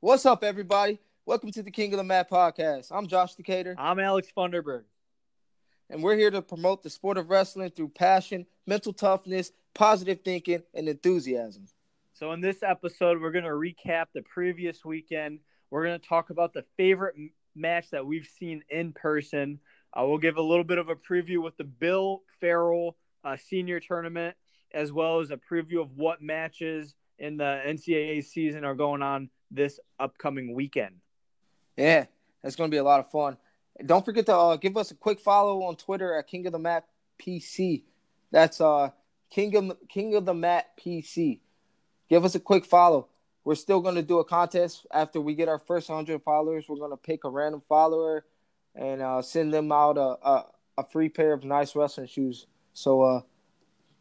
What's up, everybody? Welcome to the King of the Mat podcast. I'm Josh Decatur, I'm Alex Funderburg. and we're here to promote the sport of wrestling through passion, mental toughness, positive thinking, and enthusiasm. So, in this episode, we're going to recap the previous weekend. We're going to talk about the favorite match that we've seen in person. Uh, we'll give a little bit of a preview with the Bill Farrell uh, senior tournament, as well as a preview of what matches in the NCAA season are going on this upcoming weekend. Yeah, that's going to be a lot of fun. Don't forget to uh, give us a quick follow on Twitter at King of the Mat PC. That's uh King of King of the Mat PC. Give us a quick follow. We're still going to do a contest after we get our first 100 followers. We're going to pick a random follower and uh, send them out a, a a free pair of nice wrestling shoes. So uh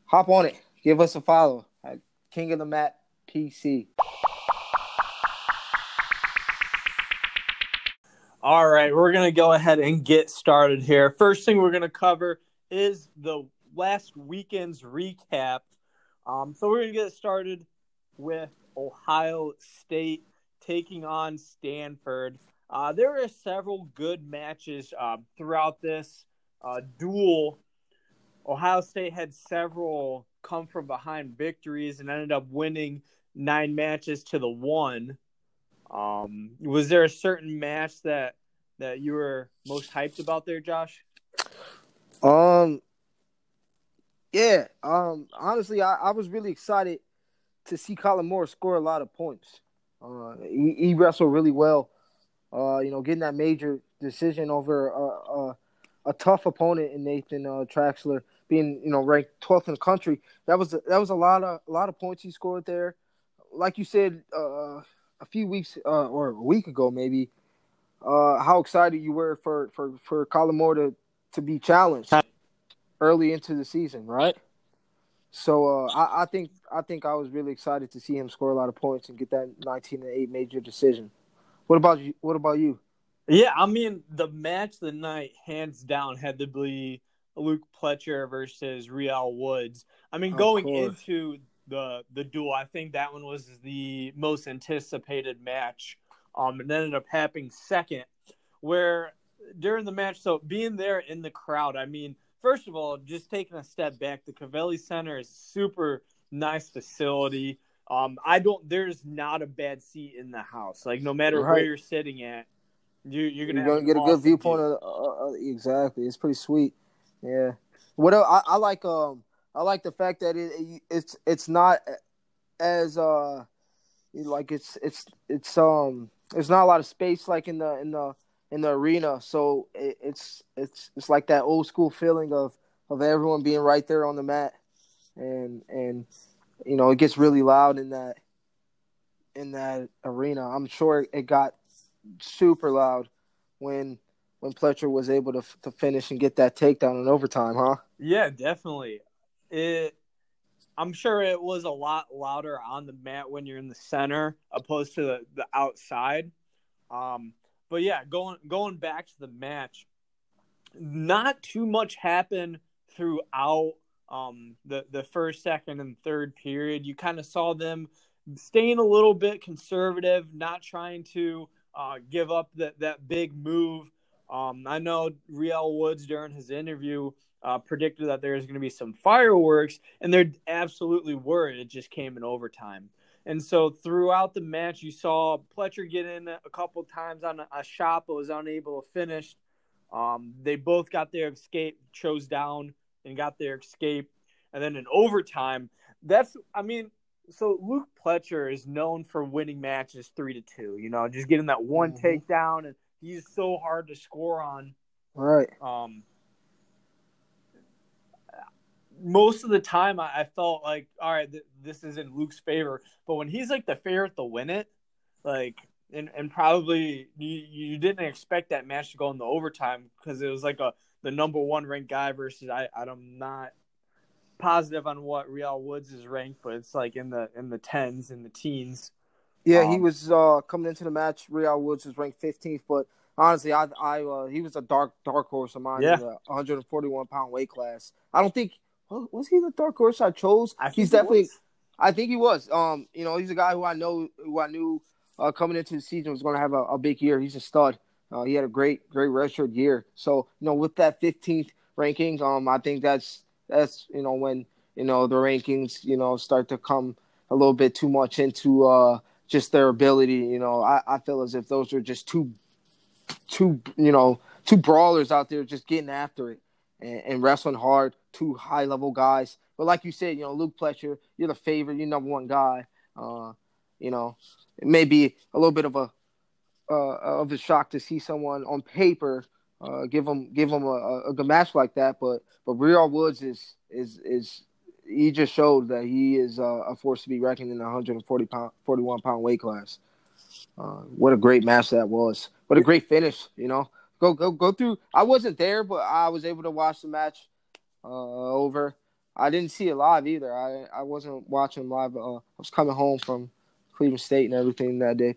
hop on it. Give us a follow at King of the Mat PC. All right, we're going to go ahead and get started here. First thing we're going to cover is the last weekend's recap. Um, so we're going to get started with Ohio State taking on Stanford. Uh, there are several good matches uh, throughout this uh, duel. Ohio State had several come from behind victories and ended up winning nine matches to the one. Um, was there a certain match that that you were most hyped about there, Josh? Um, yeah. Um, honestly, I, I was really excited to see Kollin Moore score a lot of points. Uh, he, he wrestled really well. Uh, you know, getting that major decision over a, a, a tough opponent in Nathan uh, Traxler, being you know ranked 12th in the country. That was that was a lot of a lot of points he scored there. Like you said, uh, a few weeks uh, or a week ago, maybe. Uh, how excited you were for for for Kollin Moore to to be challenged early into the season, right? So uh, I, I think I think I was really excited to see him score a lot of points and get that 19 to 8 major decision. What about you? What about you? Yeah, I mean the match of the night, hands down, had to be Luke Pletcher versus Real Woods. I mean, Of going course. into the the duel, I think that one was the most anticipated match. Um, it ended up happening second, where during the match, so being there in the crowd, I mean, first of all, just taking a step back, the Covelli Center is super nice facility. Um, I don't. There's not a bad seat in the house. Like no matter where you're sitting at, you, you're gonna, You're gonna get a good viewpoint of uh, uh, exactly. It's pretty sweet. Yeah. What I, I like um I like the fact that it, it it's it's not as uh like it's it's it's um there's not a lot of space like in the in the in the arena so it, it's it's it's like that old school feeling of of everyone being right there on the mat and and you know it gets really loud in that in that arena i'm sure it got super loud when when Pletcher was able to to finish and get that takedown in overtime, huh? Yeah, definitely. It. I'm sure it was a lot louder on the mat when you're in the center opposed to the, the outside. Um, but yeah, going going back to the match, not too much happened throughout um, the the first, second, and third period. You kind of saw them staying a little bit conservative, not trying to uh, give up that that big move. Um, I know Real Woods during his interview uh, predicted that there's going to be some fireworks, and there absolutely were. It just came in overtime. And so throughout the match, you saw Pletcher get in a couple times on a, shot, but was unable to finish. Um, they both got their escape, chose down and got their escape. And then in overtime, that's, I mean, so Luke Pletcher is known for winning matches three to two, you know, just getting that one Mhm. takedown, and he's so hard to score on. Right. Um, most of the time, I, I felt like, all right, th- this is in Luke's favor. But when he's like the favorite to win it, like, and, and probably you, you didn't expect that match to go into overtime because it was like a the number one ranked guy versus I I'm not positive on what Real Woods is ranked, but it's like in the in the tens in the teens. Yeah, he Um, was uh, coming into the match. Real Woods was ranked 15th, but honestly, I I uh, he was a dark dark horse of mine Yeah. in the 141 pound weight class. I don't think was he the dark horse I chose. I he's definitely. was. I think he was. Um, you know, he's a guy who I know, who I knew uh, coming into the season was going to have a, a big year. He's a stud. Uh, he had a great, great redshirt year. So, you know, with that 15th ranking, um, I think that's that's you know when you know the rankings, you know, start to come a little bit too much into uh just their ability. You know, I, I feel as if those are just two, two, you know, two brawlers out there just getting after it and, and wrestling hard. Two high level guys. But like you said, you know, Luke Pletcher, you're the favorite. You're number one guy. Uh, you know, it may be a little bit of a uh, of a shock to see someone on paper uh, give him give him a, a good match like that. But but Real Woods is is is he just showed that he is uh, a force to be reckoned in the 140 pound 41 pound weight class. Uh, what a great match that was! What a great finish! You know, go go go through. I wasn't there, but I was able to watch the match uh, over. I didn't see it live either. I I wasn't watching live. Uh, I was coming home from Cleveland State and everything that day.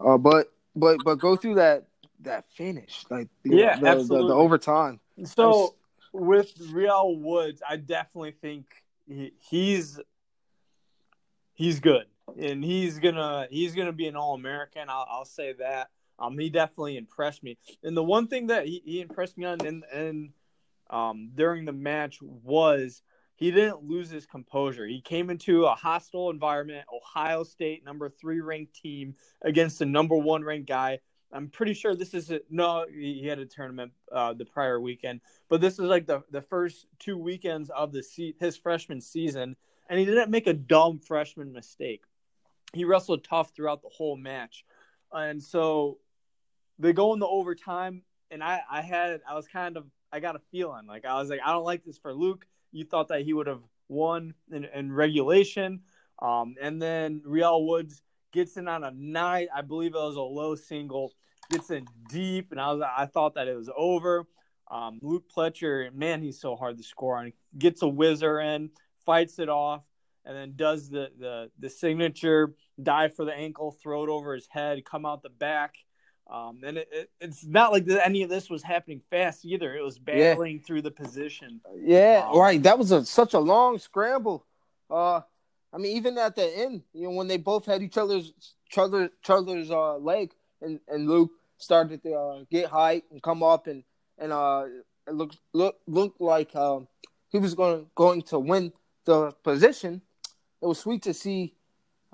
Uh, but but but go through that that finish, like you Yeah, the, the, absolutely. the overtime. So with Real Woods, I definitely think he, he's he's good, and he's gonna he's gonna be an All American. I'll, I'll say that. Um, he definitely impressed me. And the one thing that he, he impressed me on in, in um during the match was he didn't lose his composure. He came into a hostile environment, Ohio State, number three ranked team against the number one ranked guy. I'm pretty sure this is a, no. He had a tournament uh, the prior weekend, but this is like the the first two weekends of the se- his freshman season, and he didn't make a dumb freshman mistake. He wrestled tough throughout the whole match, and so they go in the overtime. And I I had I was kind of I got a feeling like I was like I don't like this for Luke. You thought that he would have won in, in regulation, um, and then Real Woods gets in on a night. I believe it was a low single. Gets in deep, and I was I thought that it was over. Um, Luke Pletcher, man, he's so hard to score on. Gets a whizzer in, fights it off, and then does the the the signature dive for the ankle, throw it over his head, come out the back. Um, and it, it, it's not like that any of this was happening fast either. It was Yeah. battling through the position. Yeah, Um, right. That was a such a long scramble. Uh, I mean, even at the end, you know, when they both had each other's each other, each other's uh, leg, and, and Luke started to uh, get height and come up, and and uh, it looked look looked like um, he was going going to win the position. It was sweet to see.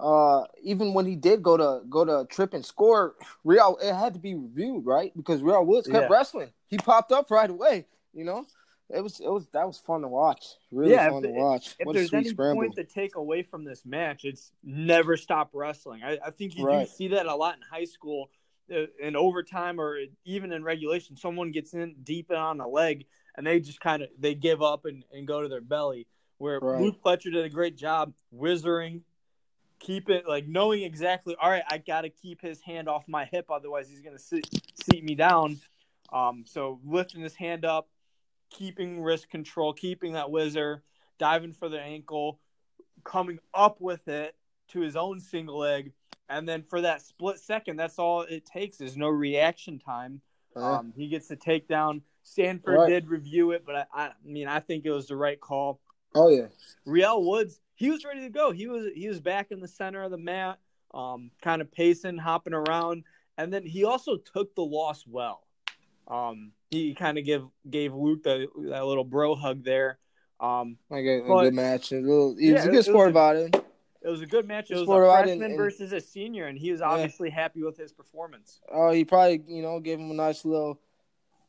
Uh, even when he did go to go to trip and score, Real it had to be reviewed, right? Because Real Woods kept Yeah. wrestling. He popped up right away. You know, it was it was that was fun to watch. Really Yeah, fun if- to watch. if what there's any scramble. point to take away from this match, it's never stop wrestling. I, I think you Right. do see that a lot in high school, uh, in overtime or even in regulation. Someone gets in deep and on a leg, and they just kind of they give up and, and go to their belly. Where Right. Luke Pletcher did a great job whizzering, keep it like knowing exactly. All right, I got to keep his hand off my hip, otherwise he's gonna sit, seat me down. Um, so lifting his hand up, keeping wrist control, keeping that whizzer, diving for the ankle, coming up with it to his own single leg, and then for that split second, that's all it takes is no reaction time. Uh, Um, he gets the takedown. Stanford Right. did review it, but I, I mean, I think it was the right call. Oh yeah, Real Woods, he was ready to go. He was he was back in the center of the mat, um, kind of pacing, hopping around, and then he also took the loss well. Um, he kind of give gave Luke that, that little bro hug there. Um, like a, a good match. A little, he Yeah, was a good sport about it. it was a good match. It was a freshman and- and- versus a senior, and he was obviously happy with his performance. Oh, he probably you know gave him a nice little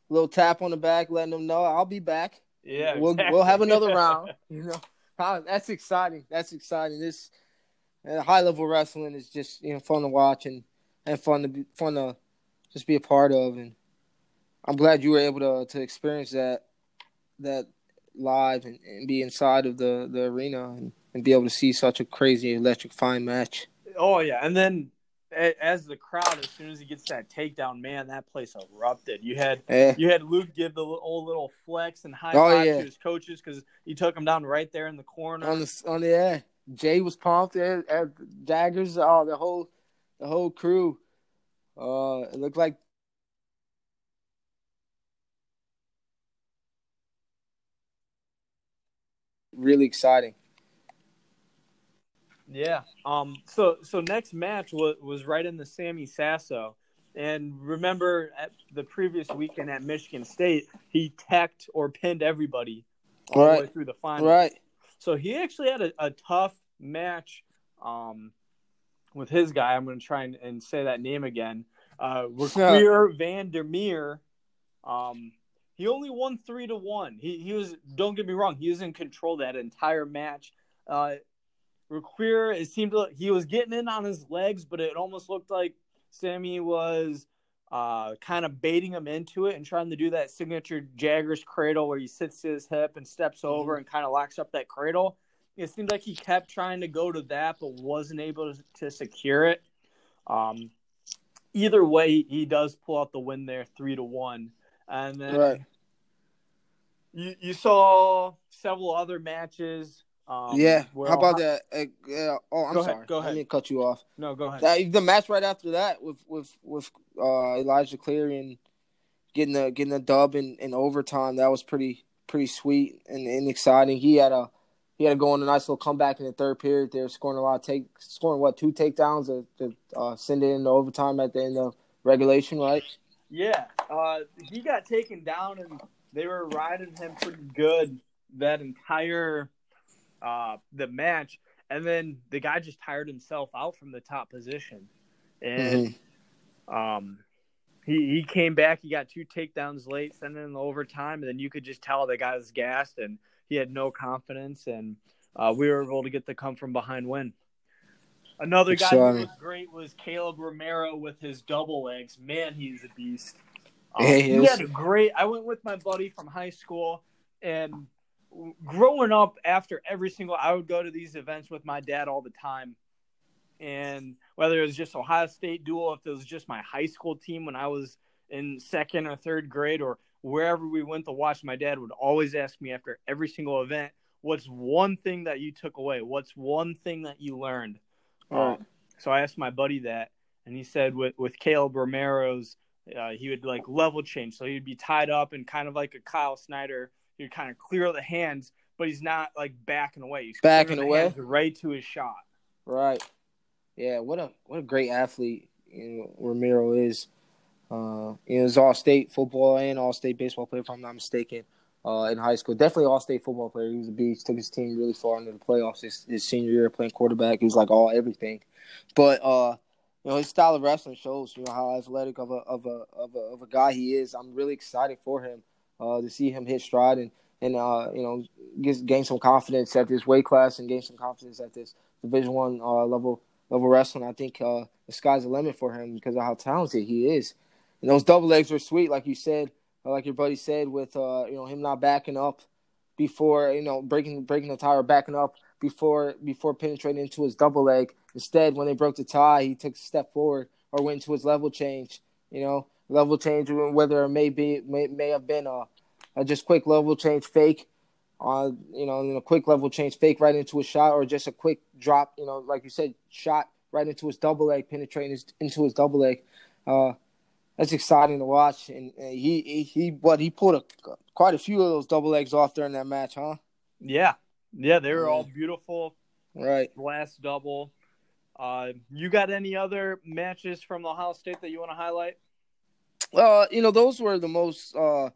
little tap on the back, letting him know I'll be back. Yeah, we'll exactly. we'll have another round. You know, Ah, that's exciting. That's exciting. This uh, high level wrestling is just you know fun to watch and and fun to be fun to just be a part of. And I'm glad you were able to to experience that that live and, and be inside of the the arena and, and be able to see such a crazy electrifying match. Oh yeah, and then as the crowd, as soon as he gets that takedown, man, that place erupted. You had eh. you had Luke give the old little flex and high oh, five yeah. to his coaches because he took him down right there in the corner on the on the yeah. Jay was pumped. At, at uh, Jaggers, oh, uh, the whole the whole crew. Uh, it looked like really exciting. Yeah. Um. So so next match was was right in the Sammy Sasso, and remember at the previous weekend at Michigan State, he tacked or pinned everybody all right. the way through the final. Right. So he actually had a, a tough match. Um, with his guy, I'm going to try and, and, say that name again. Uh, Requir Van der Meer. Um, he only won three to one. He he was. Don't get me wrong. He was in control that entire match. Uh, Requir, it seemed like he was getting in on his legs, but it almost looked like Sammy was uh, kind of baiting him into it and trying to do that signature Jaggers cradle where he sits to his hip and steps mm-hmm. over and kind of locks up that cradle. It seemed like he kept trying to go to that, but wasn't able to, to secure it. Um, either way, he does pull out the win there, three to one. And then right. you you saw several other matches um, yeah. How about that? Uh, yeah. Oh, I'm go sorry. Ahead, go ahead. I didn't cut you off. No, go ahead. That, the match right after that with with with uh, Elijah Cleary and getting the getting the dub in, in overtime. That was pretty pretty sweet and, and exciting. He had a he had to go on a nice little comeback in the third period. There, scoring a lot of take, scoring what two takedowns to, to uh, send it into overtime at the end of regulation, right? Yeah, uh, he got taken down and they were riding him pretty good that entire uh, the match, and then the guy just tired himself out from the top position, and mm-hmm. um, he he came back. He got two takedowns late, sending in the overtime, and then you could just tell the guy was gassed and he had no confidence, and uh, we were able to get the come from behind win. Another guy who was great was Kaleb Romero with his double legs. Man, he's a beast. Um, he, he had a great. I went with my buddy from high school, and growing up after every single I would go to these events with my dad all the time. And whether it was just Ohio State dual, if it was just my high school team when I was in second or third grade or wherever we went to watch, my dad would always ask me after every single event, what's one thing that you took away? What's one thing that you learned? Um, so I asked my buddy that, and he said with, with Kaleb Romero's, uh, he would like level change. So he'd be tied up and kind of like a Kyle Snyder – you kind of clear of the hands, but he's not like backing away. He's backing away right to his shot. Right. Yeah. What a what a great athlete you know, Romero is. Uh, you know, he's all state football and all state baseball player, if I'm not mistaken. Uh, in high school, definitely all state football player. He was a beast. Took his team really far into the playoffs his, his senior year playing quarterback. He was like all everything. But uh, you know, his style of wrestling shows you know how athletic of a of a of a of a guy he is. I'm really excited for him uh, to see him hit stride and and uh, you know get, gain some confidence at this weight class and gain some confidence at this Division One uh, level level wrestling. I think uh, the sky's the limit for him because of how talented he is. And those double legs were sweet, like you said, like your buddy said, with uh, you know him not backing up before you know breaking breaking the tie or backing up before before penetrating into his double leg. Instead, when they broke the tie, he took a step forward or went to his level change. You know, level change, whether it may be may, may have been a, a just quick level change fake, uh, you know, a quick level change fake right into a shot, or just a quick drop, you know, like you said, shot right into his double leg, penetrating his, into his double leg. Uh, that's exciting to watch, and, and he, he he what he pulled a, quite a few of those double legs off during that match, huh? Yeah, yeah, they were all beautiful. Right, last double. Uh, you got any other matches from Ohio State that you want to highlight? Uh, you know, those were the most uh,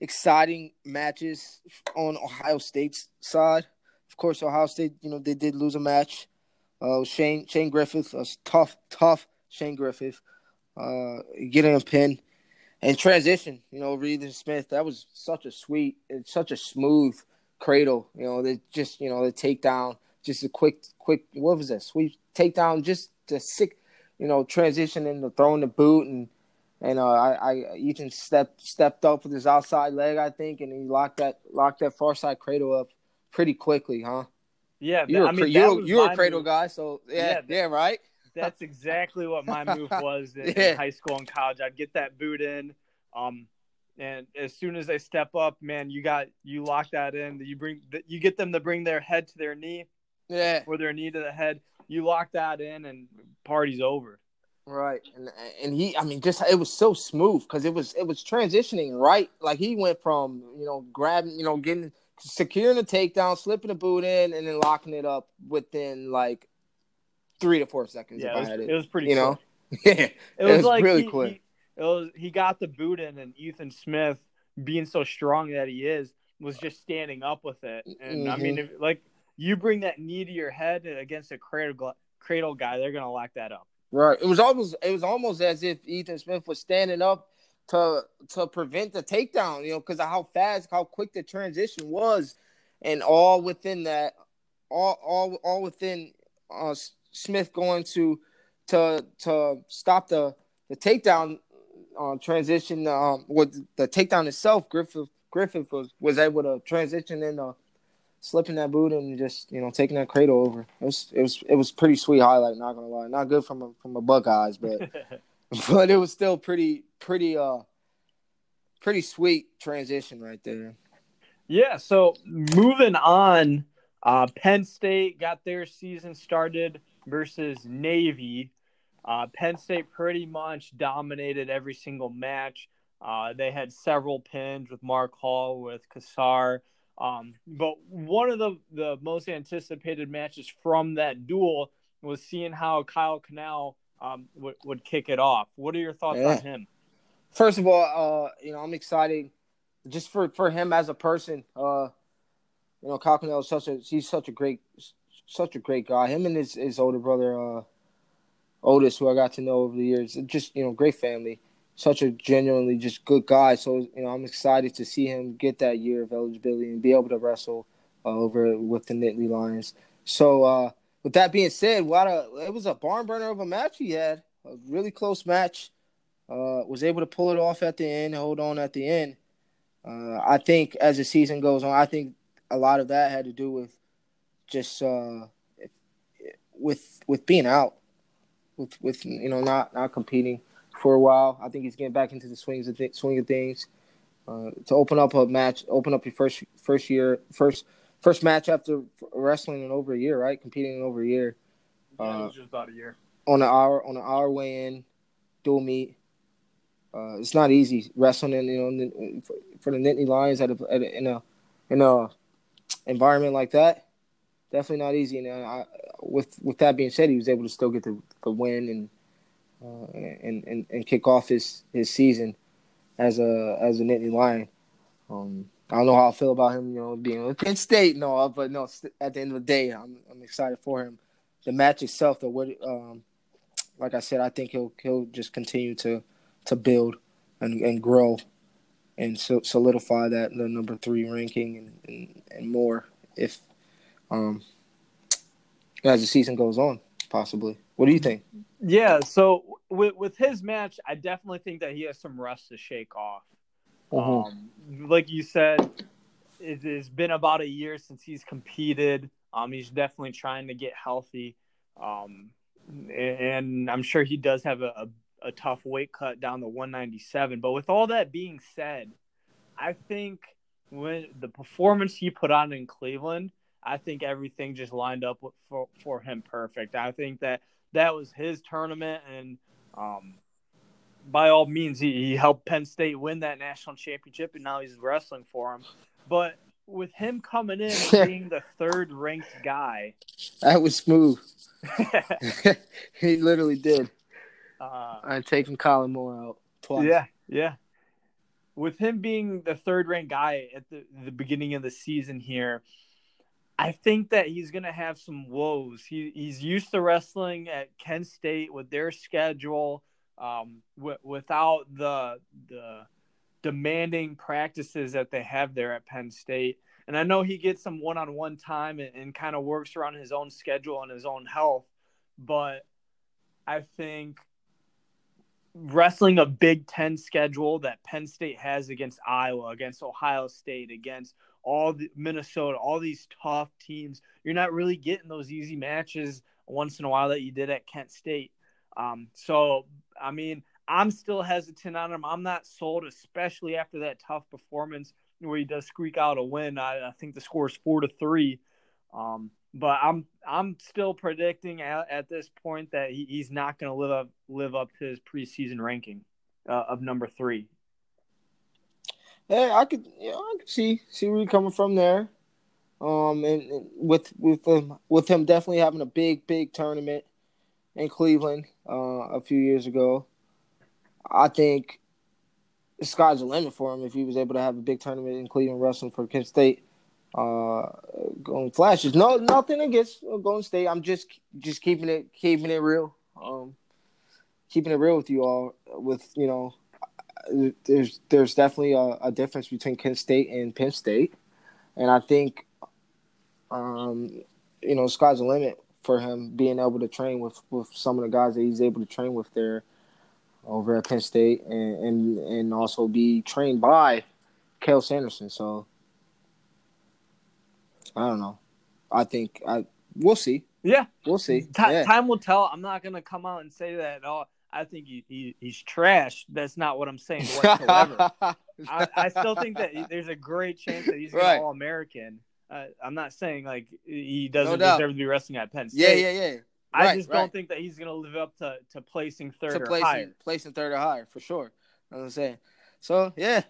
exciting matches on Ohio State's side. Of course, Ohio State, you know, they did lose a match. Uh, Shane Shane Griffith, a tough, tough Shane Griffith, uh, getting a pin and transition. You know, Reed and Smith. That was such a sweet, it's such a smooth cradle. You know, they just, you know, the takedown, just a quick, quick. What was that? Sweet takedown, just the sick, you know, transition into throwing the boot and and uh, I, I Ethan stepped stepped up with his outside leg, I think, and he locked that locked that far side cradle up pretty quickly, huh? Yeah, you're I mean, you're, you're a cradle move. guy, so yeah, yeah, yeah, right. That's exactly what my move was in, yeah. in, high school and college. I'd get that boot in, um, and as soon as they step up, man, you got you lock that in. You bring you get them to bring their head to their knee, yeah, or their knee to the head. You lock that in, and party's over. Right, and and he, I mean, just it was so smooth because it was it was transitioning right. Like he went from you know grabbing, you know, getting securing the takedown, slipping the boot in, and then locking it up within like three to four seconds. Yeah, it was, it, it was pretty. you know, quick. yeah, it it was, was like really he, quick. He, it was he got the boot in, and Ethan Smith, being so strong that he is, was just standing up with it. And I mean, Mhm. if, like you bring that knee to your head against a cradle cradle guy, they're gonna lock that up. Right. It was almost it was almost as if Ethan Smith was standing up to to prevent the takedown, you know, because of how fast, how quick the transition was, and all within that, all all all within uh, Smith going to to to stop the the takedown uh, transition um, with the takedown itself. Griffith Griffith was was able to transition into slipping that boot and just you know taking that cradle over. It was it was it was pretty sweet highlight. Not gonna lie, not good from a from a Buckeyes, but but it was still pretty pretty uh pretty sweet transition right there. Yeah, so moving on, uh, Penn State got their season started versus Navy. Uh, Penn State pretty much dominated every single match. Uh, they had several pins with Mark Hall, with Cassar. Um, but one of the, the most anticipated matches from that duel was seeing how Kyle Conel um, would, would kick it off. What are your thoughts Yeah. on him? First of all, uh, you know I'm excited just for for him as a person. Uh, you know, Kyle Conel is such a he's such a great such a great guy. Him and his his older brother uh, Otis, who I got to know over the years, just you know, great family. Such a genuinely just good guy. So you know, I'm excited to see him get that year of eligibility and be able to wrestle uh, over with the Nittany Lions. So uh, with that being said, what a it was a barn burner of a match he had. A really close match. Uh, was able to pull it off at the end, hold on at the end. Uh, I think as the season goes on, I think a lot of that had to do with just uh, with with being out, with with you know not not competing for a while. I think he's getting back into the swings of th- swing of things. Uh, to open up a match, open up your first first year first first match after wrestling in over a year, right? Competing in over a year Yeah, it was just about a year. on an hour on an hour way in, dual meet. Uh, it's not easy wrestling in you know for, for the Nittany Lions at a, at a, in a in a environment like that. Definitely not easy. And I, with with that being said, he was able to still get the, the win and, uh, and and and kick off his, his season as a as a Nittany Lion. Um, I don't know how I feel about him, you know, being with Penn State and all, but no, at the end of the day, I'm I'm excited for him. The match itself, though, what um, like I said, I think he'll he'll just continue to to build and, and grow and so solidify that the number three ranking and, and, and more if um as the season goes on, possibly. What do you think? Yeah, so with with his match, I definitely think that he has some rust to shake off. Um, like you said, it has been about a year since he's competed. Um, he's definitely trying to get healthy. Um, and I'm sure he does have a, a, a tough weight cut down to 197. But with all that being said, I think when the performance he put on in Cleveland, I think everything just lined up for for him perfect. I think that that was his tournament, and um, by all means, he, he helped Penn State win that national championship, and now he's wrestling for him. But with him coming in being the third ranked guy, That was smooth. he literally did. uh, I'm taking Kollin Moore out twice. Yeah, yeah. With him being the third ranked guy at the, the beginning of the season here, I think that he's going to have some woes. He, he's used to wrestling at Kent State with their schedule, um, w- without the the demanding practices that they have there at Penn State. And I know he gets some one on one time and, and kind of works around his own schedule and his own health, but I think wrestling a Big Ten schedule that Penn State has against Iowa, against Ohio State, against all the Minnesota, all these tough teams, you're not really getting those easy matches once in a while that you did at Kent State. Um, so, I mean, I'm still hesitant on him. I'm not sold, especially after that tough performance where he does squeak out a win. I, I think the score is four to three. Um, but I'm I'm still predicting at, at this point that he, he's not going to live up live up to his preseason ranking uh, of number three. Hey, I could. Yeah, I could see see where you're coming from there. Um, and, and with with him with him definitely having a big big tournament in Cleveland uh, a few years ago, I think the sky's the limit for him if he was able to have a big tournament in Cleveland wrestling for Kent State. Uh, Golden Flashes. No, nothing against Golden State. I'm just just keeping it keeping it real. Um, keeping it real with you all. With you know, there's there's definitely a, a difference between Kent State and Penn State, and I think, um, you know, sky's the limit for him being able to train with with some of the guys that he's able to train with there over at Penn State, and and, and also be trained by Cael Sanderson. So I don't know. I think I we'll see. Yeah, we'll see. T- yeah. Time will tell. I'm not gonna come out and say that. Oh, I think he, he he's trash. That's not what I'm saying whatsoever. I, I, still think that there's a great chance that he's right. all American. Uh, I'm not saying like he doesn't no deserve to be wrestling at Penn State. Yeah, yeah, yeah. I right, just don't think that he's going to live up to, to placing third to or placing, higher. Placing third or higher for sure. That's what I'm saying. So yeah,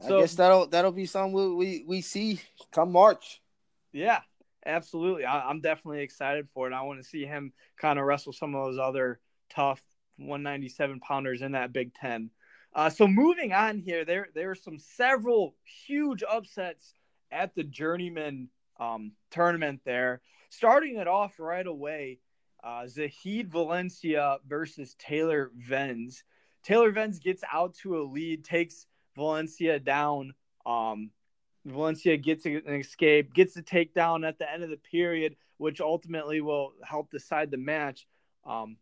so, I guess that'll that'll be something we, we, we see come March. Yeah, absolutely. I, am definitely excited for it. I want to see him kind of wrestle some of those other tough 197 pounders in that Big Ten. Uh, so moving on here, there there are some several huge upsets at the Journeyman um, tournament there. Starting it off right away, uh, Zahid Valencia versus Taylor Venz. Taylor Venz gets out to a lead, takes Valencia down. Um, Valencia gets an escape, gets the takedown at the end of the period, which ultimately will help decide the match. Um,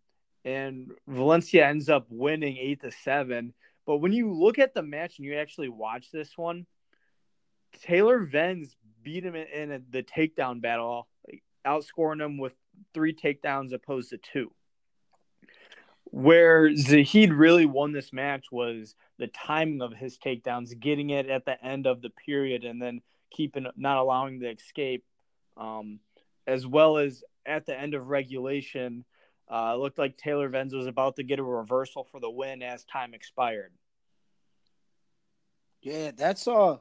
and Valencia ends up winning eight to seven. But when you look at the match and you actually watch this one, Taylor Venz beat him in, the takedown battle, outscoring him with three takedowns opposed to two. Where Zahid really won this match was the timing of his takedowns, getting it at the end of the period, and then keeping not allowing the escape, um, as well as at the end of regulation. Uh, it looked like Taylor Venz was about to get a reversal for the win as time expired. Yeah, that's uh.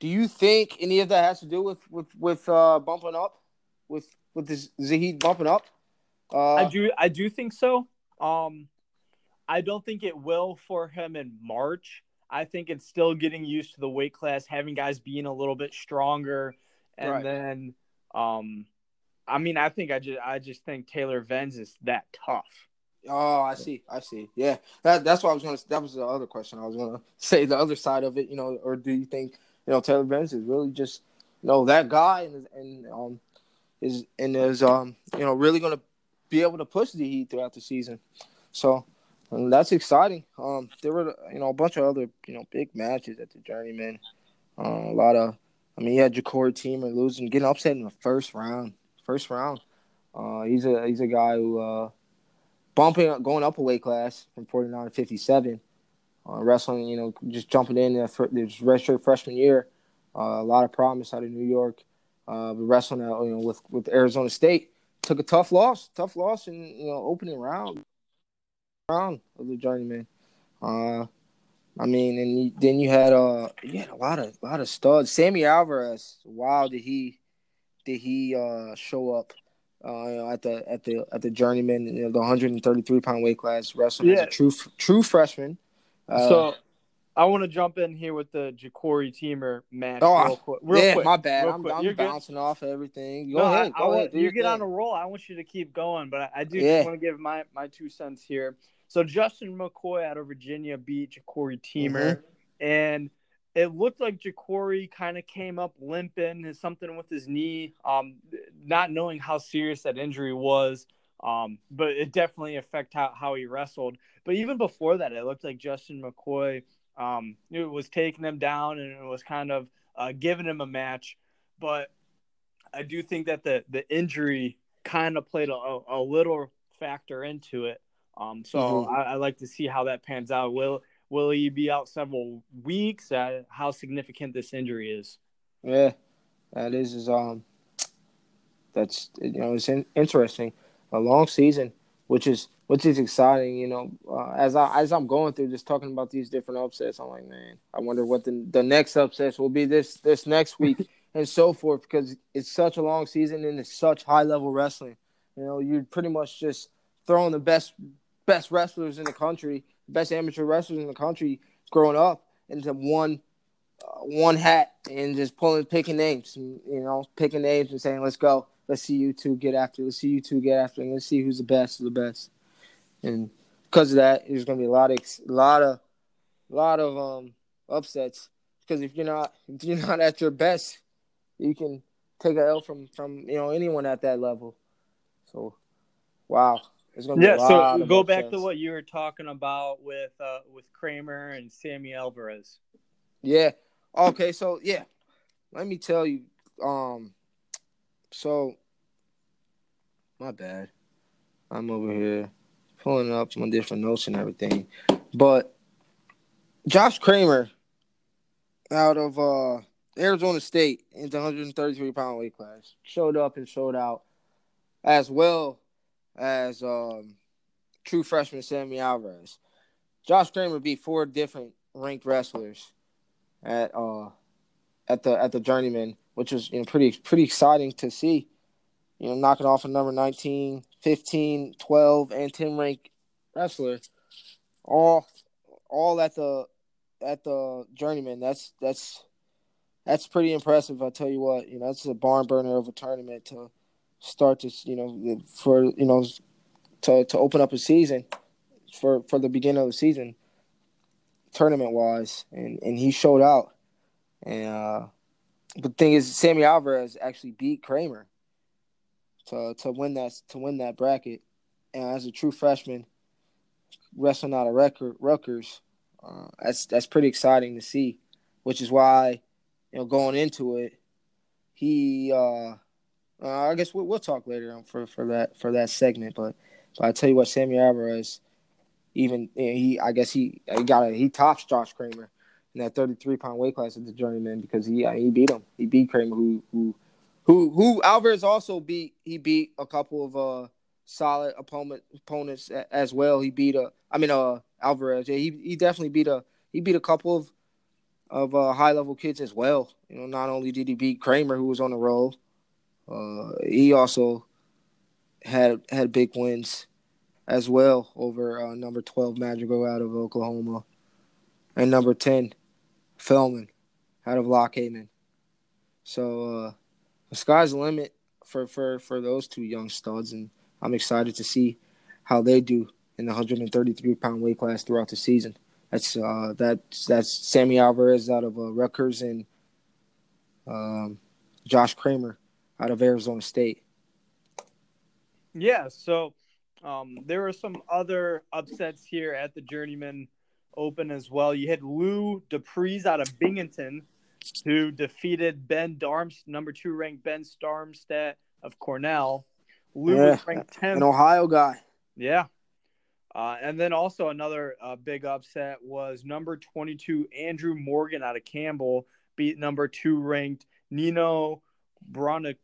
Do you think any of that has to do with with with uh bumping up, with with this Zahid bumping up? Uh, I do. I do think so. Um, I don't think it will for him in March. I think it's still getting used to the weight class, having guys being a little bit stronger, and right. then, um, I mean, I think I just I just think Taylor Venz is that tough. Oh, I see. I see. Yeah, that that's what I was gonna. That was the other question I was gonna say. The other side of it, you know, or do you think you know Taylor Venz is really just you know that guy and and um is and is um you know really gonna be able to push the Heat throughout the season. So that's exciting. Um, there were you know a bunch of other you know big matches at the Journeyman. Uh, a lot of, I mean, you had Jacori Teemer losing, getting upset in the first round. First round. Uh, he's a he's a guy who uh, bumping going up a weight class from 49 to 57. Uh, wrestling, you know, just jumping in this redshirt freshman year. Uh, a lot of promise out of New York. Uh, wrestling out, you know, with with Arizona State took a tough loss, tough loss in you know opening round round of the journeyman. Uh, I mean, and you, then you had uh you had a lot of a lot of studs. Sammy Alvarez, wow, did he did he uh show up uh at the at the at the journeyman, you know, the 133 pound weight class, wrestling yeah. as a true true freshman. Uh, so I want to jump in here with the Jacori Teemer match. Oh, real quick. Real yeah, quick, my bad. I'm, I'm bouncing good. off everything. Go no, ahead. Go I, ahead. I, you get thing. on a roll. I want you to keep going, but I, I do yeah. want to give my, my two cents here. So Justin McCoy out of Virginia beat Jacori Teemer, mm-hmm. and it looked like Jacori kind of came up limping, something with his knee, um, not knowing how serious that injury was. Um, but it definitely affected how, how he wrestled. But even before that, it looked like Justin McCoy – um, it was taking him down and it was kind of uh, giving him a match. But I do think that the the injury kind of played a, a little factor into it. Um, so mm-hmm. I, I, like to see how that pans out. Will will he be out several weeks? Uh, how significant this injury is? Yeah, that is is um, that's you know it's in, interesting. A long season which is which is exciting. You know, uh, as I as I'm going through just talking about these different upsets, I'm like, man, I wonder what the the next upsets will be this this next week and so forth because it's such a long season and it's such high level wrestling. You know, you're pretty much just throwing the best best wrestlers in the country, best amateur wrestlers in the country growing up into one uh, one hat and just pulling picking names, and, you know, picking names and saying, "Let's go, let's see you two get after, let's see you two get after, and let's see who's the best of the best." And because of that, there's going to be a lot of a lot of a lot of um upsets because if you're not if you're not at your best, you can take a L from from you know anyone at that level. So, wow, it's gonna yeah. so go back to what you were talking about with uh, with Kramer and Sammy Alvarez. Yeah. Okay. So yeah, let me tell you. Um. So, my bad. I'm over here pulling up my different notes and everything, but Josh Kramer out of uh Arizona State in the 133 pound weight class showed up and showed out as well as um, true freshman Sammy Alvarez. Josh Kramer beat four different ranked wrestlers at uh at the at the journeyman, which was you know pretty pretty exciting to see. You know, knocking off a number 19, 15, 12, and 10 ranked wrestler, all all at the at the journeyman. That's that's that's pretty impressive. I tell you what, you know, that's a barn burner of a tournament to start to you know for you know to to open up a season for for the beginning of the season tournament wise and and he showed out and uh the thing is Sammy Alvarez actually beat Kramer to to win that to win that bracket and as a true freshman wrestling out of record Rutgers uh, that's that's pretty exciting to see which is why you know going into it he uh uh, I guess we'll, we'll talk later on for, for that for that segment, but, but I tell you what, Sammy Alvarez, even he, I guess he he got a, he tops Josh Kramer in that 33 pound weight class at the journeyman because he he beat him. He beat Kramer, who who who who Alvarez also beat. He beat a couple of uh solid opponent opponents as well. He beat a I mean uh Alvarez. Yeah, he he definitely beat a he beat a couple of of uh, high level kids as well. You know, not only did he beat Kramer, who was on the roll, uh, he also had had big wins as well over uh, number 12 Madrigal out of Oklahoma and number 10 Feldman out of Lock Haven. So uh, the sky's the limit for, for, for those two young studs, and I'm excited to see how they do in the 133 pound weight class throughout the season. That's uh, that's that's Sammy Alvarez out of uh, Rutgers and um, Josh Kramer out of Arizona State. Yeah, so um, there were some other upsets here at the Journeyman Open as well. You had Lou DePrez out of Binghamton, who defeated Ben Darms, number two ranked Ben Darmstadt of Cornell. Lou yeah, was ranked 10th. An Ohio guy. Yeah. Uh, and then also another uh, big upset was number 22 Andrew Morgan out of Campbell beat number two ranked Nino Bronick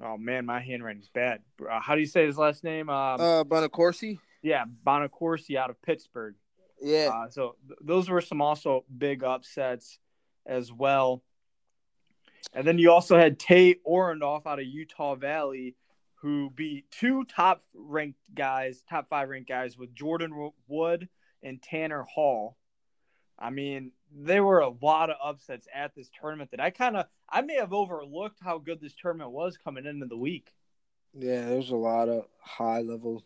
Oh man, my handwriting's bad. Uh, how do you say his last name? Um, uh, Bonaccorsi. Yeah, Bonaccorsi out of Pittsburgh. Yeah. Uh, so th- those were some also big upsets as well. And then you also had Tate Orndorff out of Utah Valley, who beat two top ranked guys, top five ranked guys with Jordan Wood and Tanner Hall. I mean, there were a lot of upsets at this tournament that I kind of I may have overlooked how good this tournament was coming into the week. Yeah, there's a lot of high level,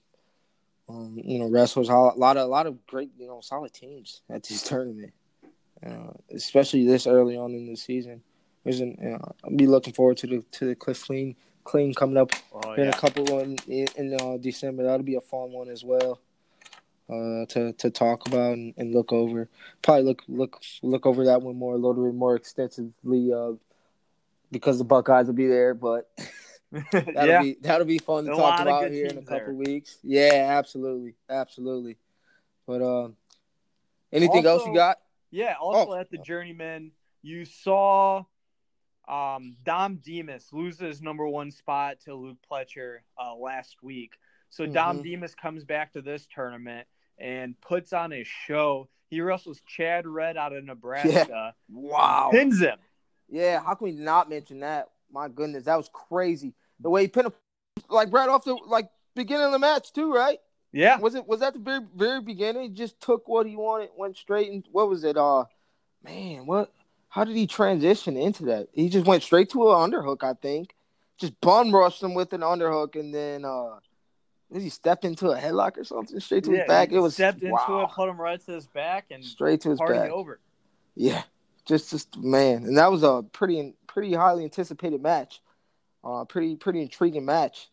um, you know, wrestlers. A lot of a lot of great, you know, solid teams at this tournament, uh, especially this early on in the season. There's an, you know, I'll be looking forward to the to the Cliff Keen Clean coming up oh, in yeah. a couple in in uh, December. That'll be a fun one as well uh, to to talk about and, and, look over. Probably look look look over that one more a little bit more extensively uh, because the Buckeyes will be there. But that'll yeah. be that'll be fun to talk about here in a couple there. weeks. Yeah, absolutely, absolutely. But um, anything also, else you got? Yeah. Also oh. at the Journeyman, you saw um, Dom Demas lose his number one spot to Luke Pletcher uh, last week. So Dom Mhm. Demas comes back to this tournament and puts on a show. He wrestles Chad Red out of Nebraska, Wow. pins him. Yeah, how can we not mention that? My goodness, that was crazy. The way he pinned him, like right off the like beginning of the match too, right? Yeah, Was it was that the very very beginning? He just took what he wanted, went straight and what was it? Uh, man, what? How did he transition into that? He just went straight to an underhook, I think. Just bum rushed him with an underhook, and then uh, did he step into a headlock or something straight to yeah, his back? he It was stepped into wow. it, put him right to his back, and straight to his party back. over. Yeah, just just man, and that was a pretty pretty highly anticipated match. Uh, pretty pretty intriguing match.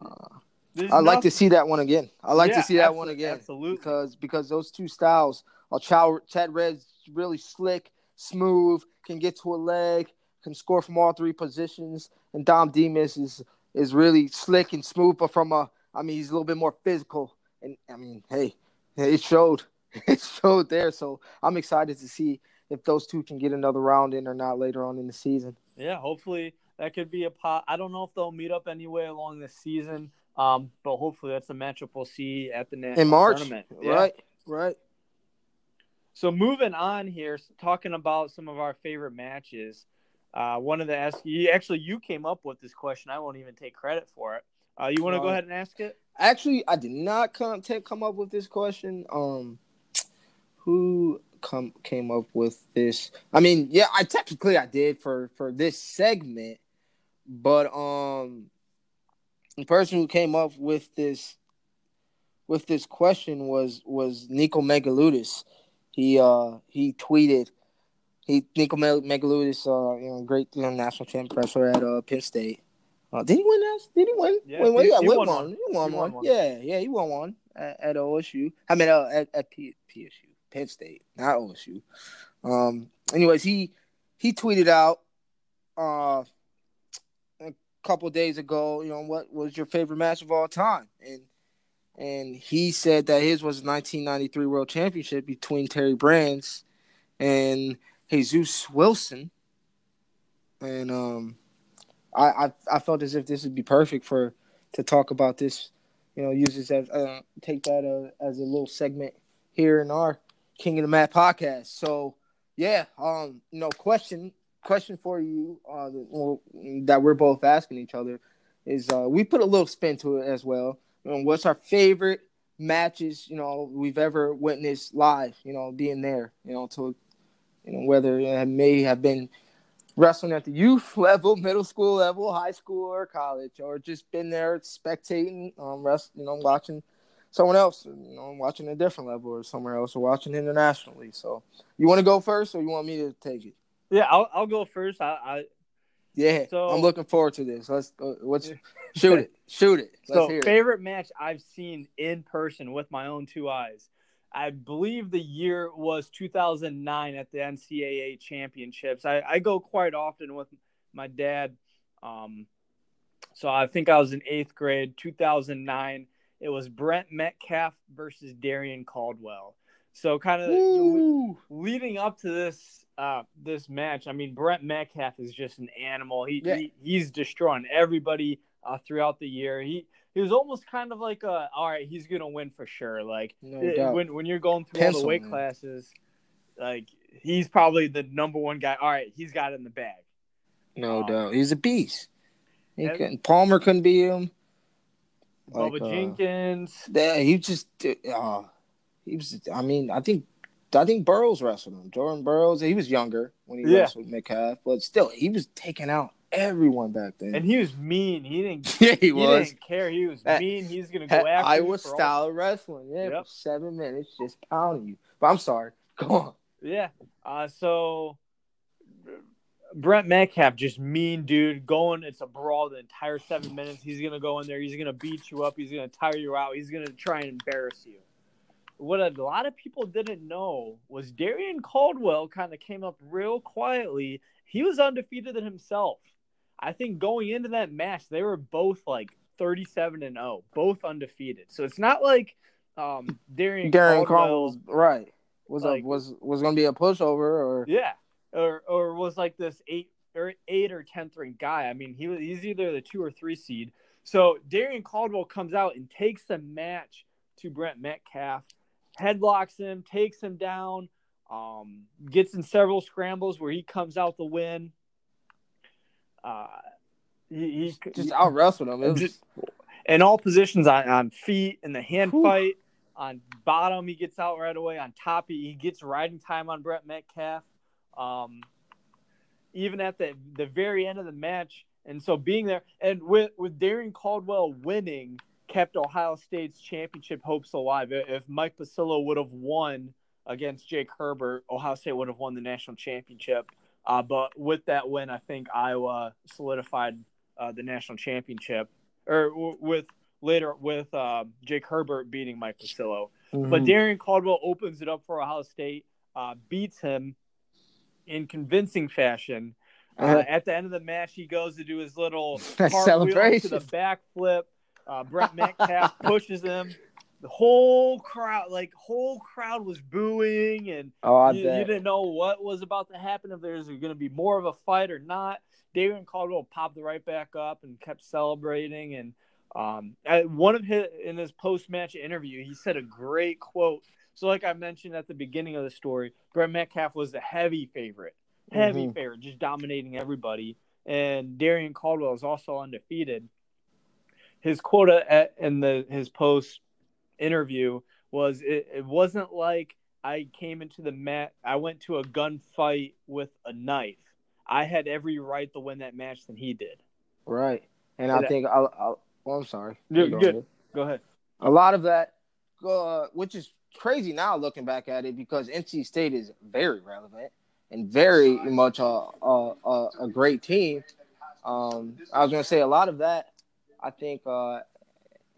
Uh, There's I'd like to see that one again. I'd like Yeah, to see that one again Absolutely. because because those two styles, Chow, Chad Red's really slick, smooth, can get to a leg, can score from all three positions, and Dom Demas is is really slick and smooth, but from a I mean he's a little bit more physical, and I mean hey, it showed it showed there. So I'm excited to see if those two can get another round in or not later on in the season. Yeah, hopefully that could be a pot. I don't know if they'll meet up anyway along the season, um, but hopefully that's a matchup we'll see at the national In March, tournament. Yeah. right, right. So moving on here, talking about some of our favorite matches. Uh, one of the ask you actually you came up with this question. I won't even take credit for it. Uh, you want to go Uh, ahead and ask it? Actually, I did not come take, come up with this question. Um, who come came up with this? I mean, yeah, I technically I did for for this segment, but um, the person who came up with this with this question was was Nico Megaludis. He uh he tweeted he Nico Meg- Megaludis uh you know great you know, national champ wrestler at uh Penn State. Uh, did he win that? Did he win? Yeah, win, win, he- yeah, he won one. one. He won, He one. won one. Yeah, yeah, he won one at, at OSU. I mean, uh, at at P, PSU, Penn State, not OSU. Um. Anyways, he he tweeted out uh couple days ago. You know what was your favorite match of all time? And and he said that his was 1993 World Championship between Terry Brands and Jesus Wilson. And um, I, I I felt as if this would be perfect for to talk about this. You know, use this as uh, take that uh, as a little segment here in our King of the Mat podcast. So yeah, um, know, question question for you uh, that we're both asking each other is uh, we put a little spin to it as well. You know, what's our favorite matches? You know, we've ever witnessed live. You know, being there. You know, to you know whether it may have been wrestling at the youth level, middle school level, high school, or college, or just been there spectating, um, rest, you know, watching someone else, you know, watching a different level or somewhere else, or watching internationally. So, you want to go first, or you want me to take it? Yeah, I'll, I'll go first. I, I Yeah, So- I'm looking forward to this. Let's uh, let's shoot it, shoot it. Let's so hear it. favorite match I've seen in person with my own two eyes. I believe the year was 2009 at the NCAA championships. I, I go quite often with my dad. Um, so I think I was in eighth grade, 2009. It was Brent Metcalf versus Darrion Caldwell. So kind of leading up to this uh this match, I mean Brent Metcalf is just an animal. He, Yeah. he he's destroying everybody uh, throughout the year. He he was almost kind of like a all right, he's gonna win for sure. Like No eh, when when you're going through all the weight man. classes, like he's probably the number one guy. All right, he's got it in the bag. No Um, doubt. He's a beast. He and- couldn't, Palmer couldn't beat him. Like, Bubba uh, Jenkins. Yeah, he just uh, he was. I mean, I think I think Burroughs wrestled him. Jordan Burroughs. He was younger when he Yeah. wrestled Metcalf, but still, he was taking out everyone back then. And he was mean. He didn't yeah, he he was. didn't care. He was mean. He's gonna go after Iowa you for all- style wrestling. Yeah, Yep. for seven minutes, just pounding you. But I'm sorry. Go on. Yeah. Uh, so Brent Metcalf, just mean dude, going. It's a brawl the entire seven minutes. He's gonna go in there. He's gonna beat you up. He's gonna tire you out. He's gonna try and embarrass you. What a lot of people didn't know was Darrion Caldwell kind of came up real quietly. He was undefeated in himself. I think going into that match, they were both like 37 and 0, both undefeated. So it's not like um, Darrion, Darren Caldwell was right. Was like- a, was was going to be a pushover or Yeah, or or was like this eight or eight or tenth ranked guy. I mean, he was he's either the two or three seed. So Darrion Caldwell comes out and takes the match to Brent Metcalf, headlocks him, takes him down, um, gets in several scrambles where he comes out the win. Uh, he, he just out wrestled him. Was, just, in all positions on, on feet in the hand Whew. fight. On bottom, he gets out right away. On top, he, he gets riding time on Brett Metcalf. Um, even at the the very end of the match, and so being there and with with Darrion Caldwell winning kept Ohio State's championship hopes alive. If Mike Pucillo would have won against Jake Herbert, Ohio State would have won the national championship. Uh, but with that win, I think Iowa solidified uh, the national championship, or w- with later with uh, Jake Herbert beating Mike Pucillo. Mm-hmm. But Darrion Caldwell opens it up for Ohio State, uh, beats him in convincing fashion. Uh, uh-huh. at the end of the match, he goes to do his little celebration to the backflip. Uh, Brett Metcalf pushes him. The whole crowd, like whole crowd, was booing, and oh, you, you, didn't know what was about to happen. If there's going to be more of a fight or not. Darrion Caldwell popped right back up and kept celebrating. And um, at one of his in his post match interview, he said a great quote. So, like I mentioned at the beginning of the story, Brett Metcalf was the heavy favorite, heavy mm-hmm. favorite, just dominating everybody. And Darrion Caldwell is also undefeated. His quota at, in the his post interview was it, it wasn't like I came into the mat. I went to a gunfight with a knife. I had every right to win that match than he did. Right, and, and I think I'll, I'll. Well, I'm sorry. Good. Go, good. Go ahead. A lot of that, uh, which is crazy now looking back at it, because NC State is very relevant and very much a a, a, a great team. Um, I was gonna say a lot of that. I think uh,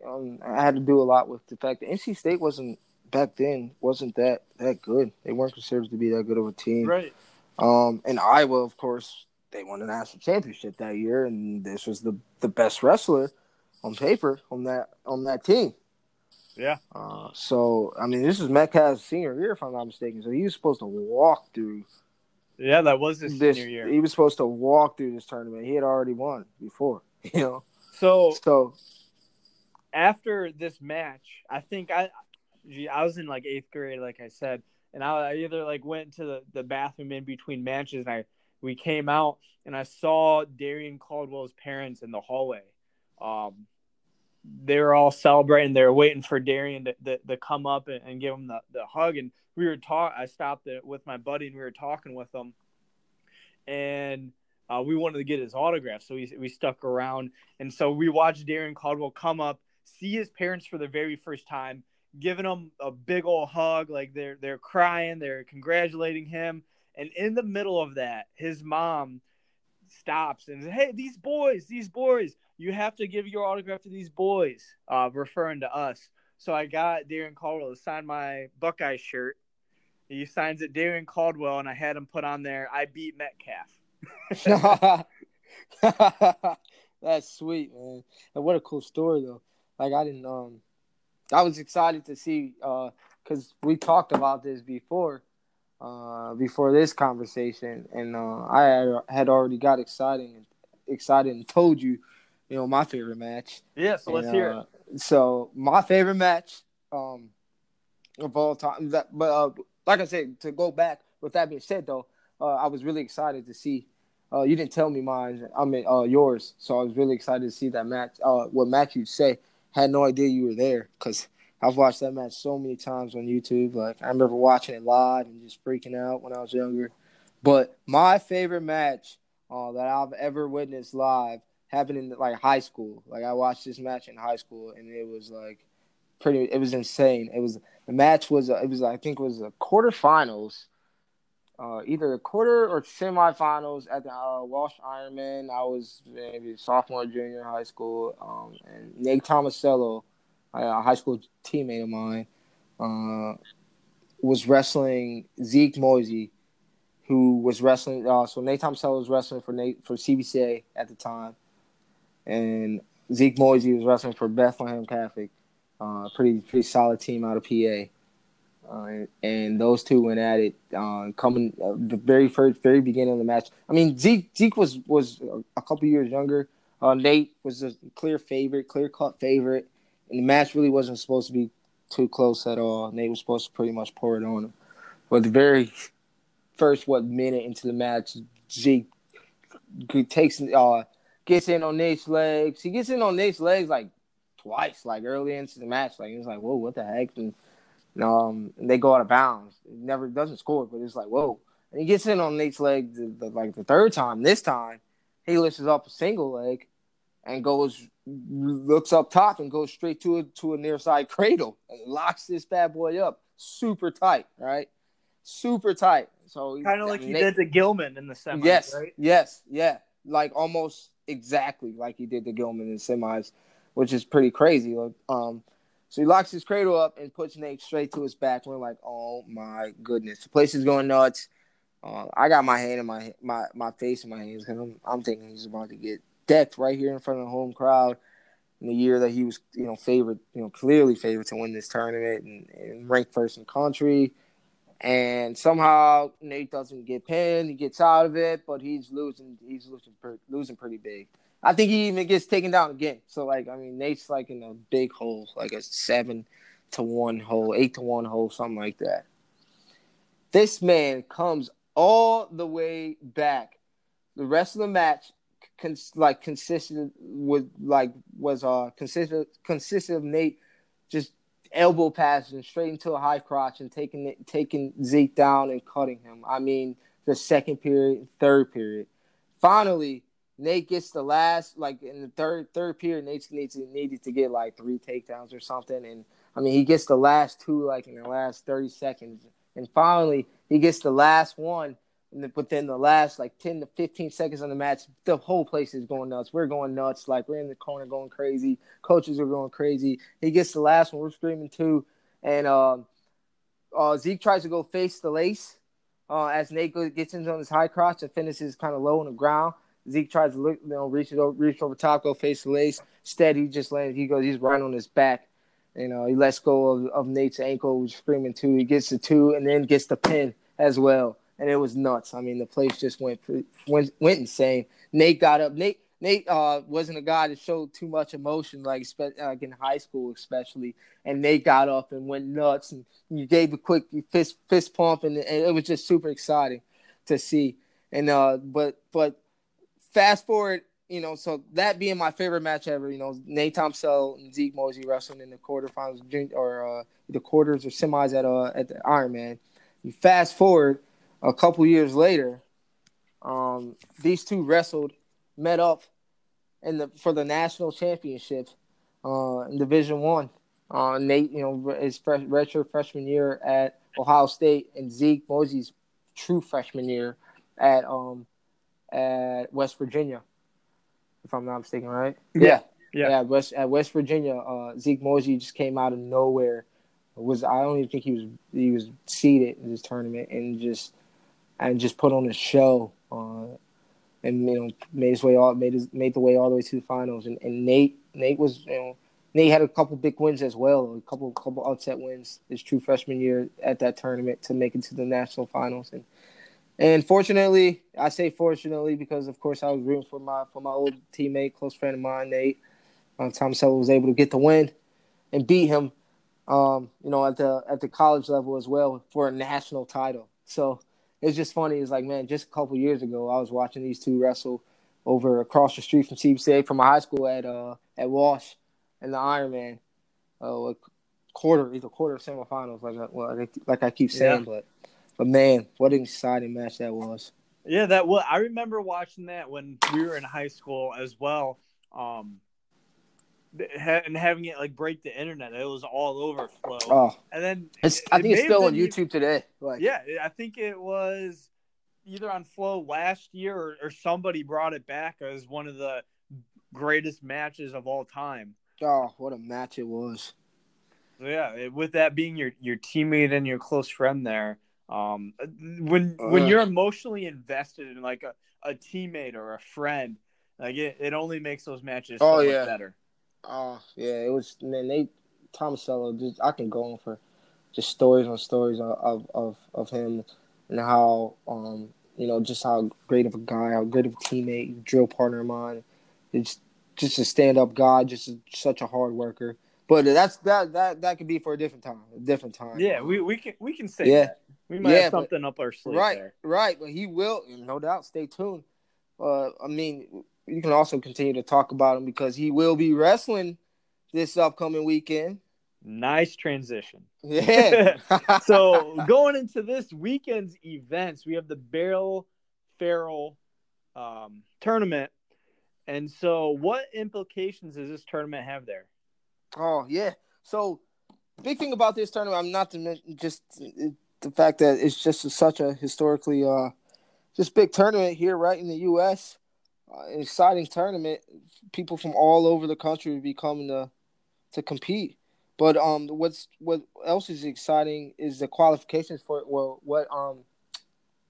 um, I had to do a lot with the fact that NC State wasn't back then wasn't that that good. They weren't considered to be that good of a team. Right. Um, and Iowa, of course, they won the national championship that year, and this was the the best wrestler on paper on that on that team. Yeah. Uh, so I mean, this is Metcalf's senior year, if I'm not mistaken. So he was supposed to walk through. Yeah, that was his this, senior year. He was supposed to walk through this tournament. He had already won before, you know. So so after this match, I think I, I was in like eighth grade, like I said, and I, I either like went to the, the bathroom in between matches and I we came out and I saw Darrion Caldwell's parents in the hallway. Um, they were all celebrating. They were waiting for Darrion to, to, to come up and, and, give him the, the hug. And we were talk. I stopped it with my buddy and we were talking with him, and uh, we wanted to get his autograph. So we we stuck around, and so we watched Darren Caldwell come up, see his parents for the very first time, giving them a big old hug, like they're they're crying, they're congratulating him, and in the middle of that, his mom stops and says, "Hey, these boys, these boys, you have to give your autograph to these boys," uh, referring to us. So I got Darren Caldwell to sign my Buckeye shirt. He signs it Darren Caldwell, and I had him put on there. I beat Metcalf. That's sweet, man. And what a cool story, though. Like I didn't um I was excited to see uh because uh, we talked about this before, uh, before this conversation, and uh, I had, already got excited, excited and told you, you know, my favorite match. Yeah, so let's hear it. Uh, so my favorite match um, of all time. That, but uh, like I said, to go back. With that being said, though, uh, I was really excited to see. Uh, you didn't tell me mine. I mean, uh, yours. So I was really excited to see that match. Uh, what match you say had no idea you were there because I've watched that match so many times on YouTube. Like I remember watching it live and just freaking out when I was younger. But my favorite match uh, that I've ever witnessed live happened in like high school. Like I watched this match in high school and it was like pretty. It was insane. It was the match was it was I think it was a quarterfinals uh, either the quarter or semifinals at the uh, Walsh Ironman. I was maybe sophomore, junior high school, um, and Nate Tomasello, a high school teammate of mine, uh, was wrestling Zeke Moisey, who was wrestling. Uh, so Nate Tomasello was wrestling for Nate for CVCA at the time, and Zeke Moisey was wrestling for Bethlehem Catholic. Uh, pretty pretty solid team out of PA. Uh, and those two went at it, uh, coming uh, the very first, very beginning of the match. I mean, Zeke Zeke was was a couple years younger, Uh, Nate was a clear favorite, clear cut favorite, and the match really wasn't supposed to be too close at all. Nate was supposed to pretty much pour it on him. But the very first what minute into the match, Zeke takes uh gets in on Nate's legs. He gets in on Nate's legs like twice, like early into the match. Like it's like, whoa, what the heck? And um, and they go out of bounds. It never doesn't score, but it's like, whoa. And he gets in on Nate's leg the, the, like the third time. This time, he lifts up a single leg and goes looks up top and goes straight to a to a near side cradle and locks this bad boy up super tight, right? Super tight. So kind of like he did to Gilman in the semis. Yes, right? yes, yeah, like almost exactly like he did to Gilman in semis, which is pretty crazy. Um, so he locks his cradle up and puts Nate straight to his back. We're like, oh my goodness, the place is going nuts. Uh, I got my hand in my my my face in my hands because I'm I'm thinking he's about to get decked right here in front of the home crowd. In the year that he was, you know, favored, you know, clearly favored to win this tournament and, and ranked first in country. And somehow Nate doesn't get pinned. He gets out of it, but he's losing. He's losing, losing pretty big. I think he even gets taken down again. So like, I mean, Nate's like in a big hole, like a seven to one hole, eight to one hole, something like that. This man comes all the way back. The rest of the match, cons- like consistent with like was uh consistent consistent of Nate just elbow passing straight into a high crotch and taking it, taking Zeke down and cutting him. I mean, the second period, third period. Finally, Nate gets the last like in the third third period. Nate needs needed to get like three takedowns or something, and I mean he gets the last two like in the last thirty seconds, and finally he gets the last one within the last like 10 to 15 seconds on the match, the whole place is going nuts. We're going nuts. Like we're in the corner going crazy. Coaches are going crazy. He gets the last one. We're screaming too. And um, uh, Zeke tries to go face the lace uh, as Nate gets into on his high crotch and finishes kind of low on the ground. Zeke tries to look, you know, reach over, reach over top, face the lace. Instead, he just lands. He goes, he's right on his back. You know, he lets go of, of Nate's ankle, screaming two. He gets the two and then gets the pin as well and it was nuts. I mean, the place just went went went insane. Nate got up. Nate Nate uh, wasn't a guy that showed too much emotion, like, like in high school, especially. And Nate got up and went nuts, and you gave a quick fist fist pump, and, and it was just super exciting to see. And uh, but but fast forward, you know, so that being my favorite match ever, you know, Nate Tomasello and Zeke Moisey wrestling in the quarterfinals or uh, the quarters or semis at uh at the Ironman. You fast forward a couple years later, um, these two wrestled, met up in the for the national championship uh, in Division One. Uh, Nate, you know, his fresh, redshirt freshman year at Ohio State, and Zeke Moisey's true freshman year at um at West Virginia, if I'm not mistaken, right? Yeah, yeah, yeah. West at West Virginia, uh, Zeke Moisey just came out of nowhere. Was I don't even think he was he was seeded in this tournament and just and just put on a show. Uh, and you know made his way all made his made the way all the way to the finals. And, and Nate Nate was you know Nate had a couple big wins as well, a couple couple upset wins his true freshman year at that tournament to make it to the national finals. And and fortunately, I say fortunately because of course I was rooting for my for my old teammate, close friend of mine, Nate. Um, Tomasello was able to get the win and beat him, um, you know, at the at the college level as well for a national title. So it's just funny. It's like, man, just a couple years ago, I was watching these two wrestle over across the street from CVCA from my high school at uh at Walsh and the Ironman, uh, quarter either quarter semifinals, like well, like I keep saying, yeah. but but man, what an exciting match that was. Yeah, that was. I remember watching that when we were in high school as well. Um, and having it like break the internet. It was all over Flow. Oh, and then it's, I think it's still on YouTube today. Like, yeah, I think it was either on Flow last year or, or, somebody brought it back as one of the greatest matches of all time. Oh, what a match it was! So yeah, with that being your your teammate and your close friend there, um, when uh, when you're emotionally invested in like a, a teammate or a friend, like it, it only makes those matches oh, so yeah. better. Oh yeah, it was man. They Tomasello, just I can go on for just stories on stories of of of him and how um you know just how great of a guy, how great of a teammate, drill partner of mine. It's just a stand up guy, just a, such a hard worker. But that's that that that could be for a different time, a different time. Yeah, we, we can we can say Yeah. that. We might Yeah, have but- something up our sleeve right, there. right. But he will, no doubt. Stay tuned. Uh, I mean, you can also continue to talk about him because he will be wrestling this upcoming weekend. Nice transition. Yeah. so going into this weekend's events, we have the Bill Farrell um, tournament. And so, what implications does this tournament have there? Oh yeah. So big thing about this tournament, I'm not to mention just uh, the fact that it's just such a historically uh just big tournament here right in the U.S. Uh, exciting tournament. People from all over the country will be coming to to compete. But um, what's what else is exciting is the qualifications for it. well, what um,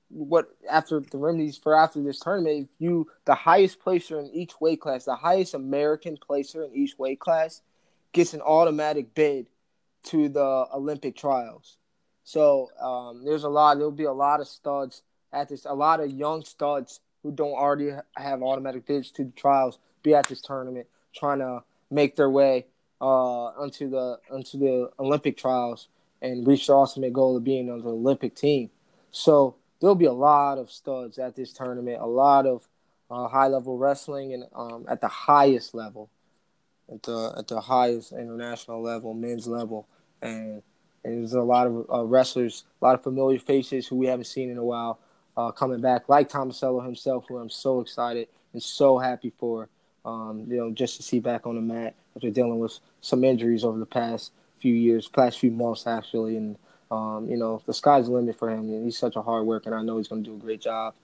what after the remedies for after this tournament, if you the highest placer in each weight class, the highest American placer in each weight class, gets an automatic bid to the Olympic trials. So um, there's a lot. There'll be a lot of studs at this. A lot of young studs who don't already have automatic bids to the trials be at this tournament, trying to make their way uh, onto the onto the Olympic trials and reach their ultimate goal of being on the Olympic team. So there'll be a lot of studs at this tournament. A lot of uh, high level wrestling and um, at the highest level at the at the highest international level, men's level, and, and there's a lot of uh, wrestlers, a lot of familiar faces who we haven't seen in a while uh, coming back, like Tomasello himself, who I'm so excited and so happy for. Um, you know, just to see back on the mat after dealing with some injuries over the past few years, past few months actually, and um, you know, the sky's the limit for him. And he's such a hard worker, and I know he's going to do a great job.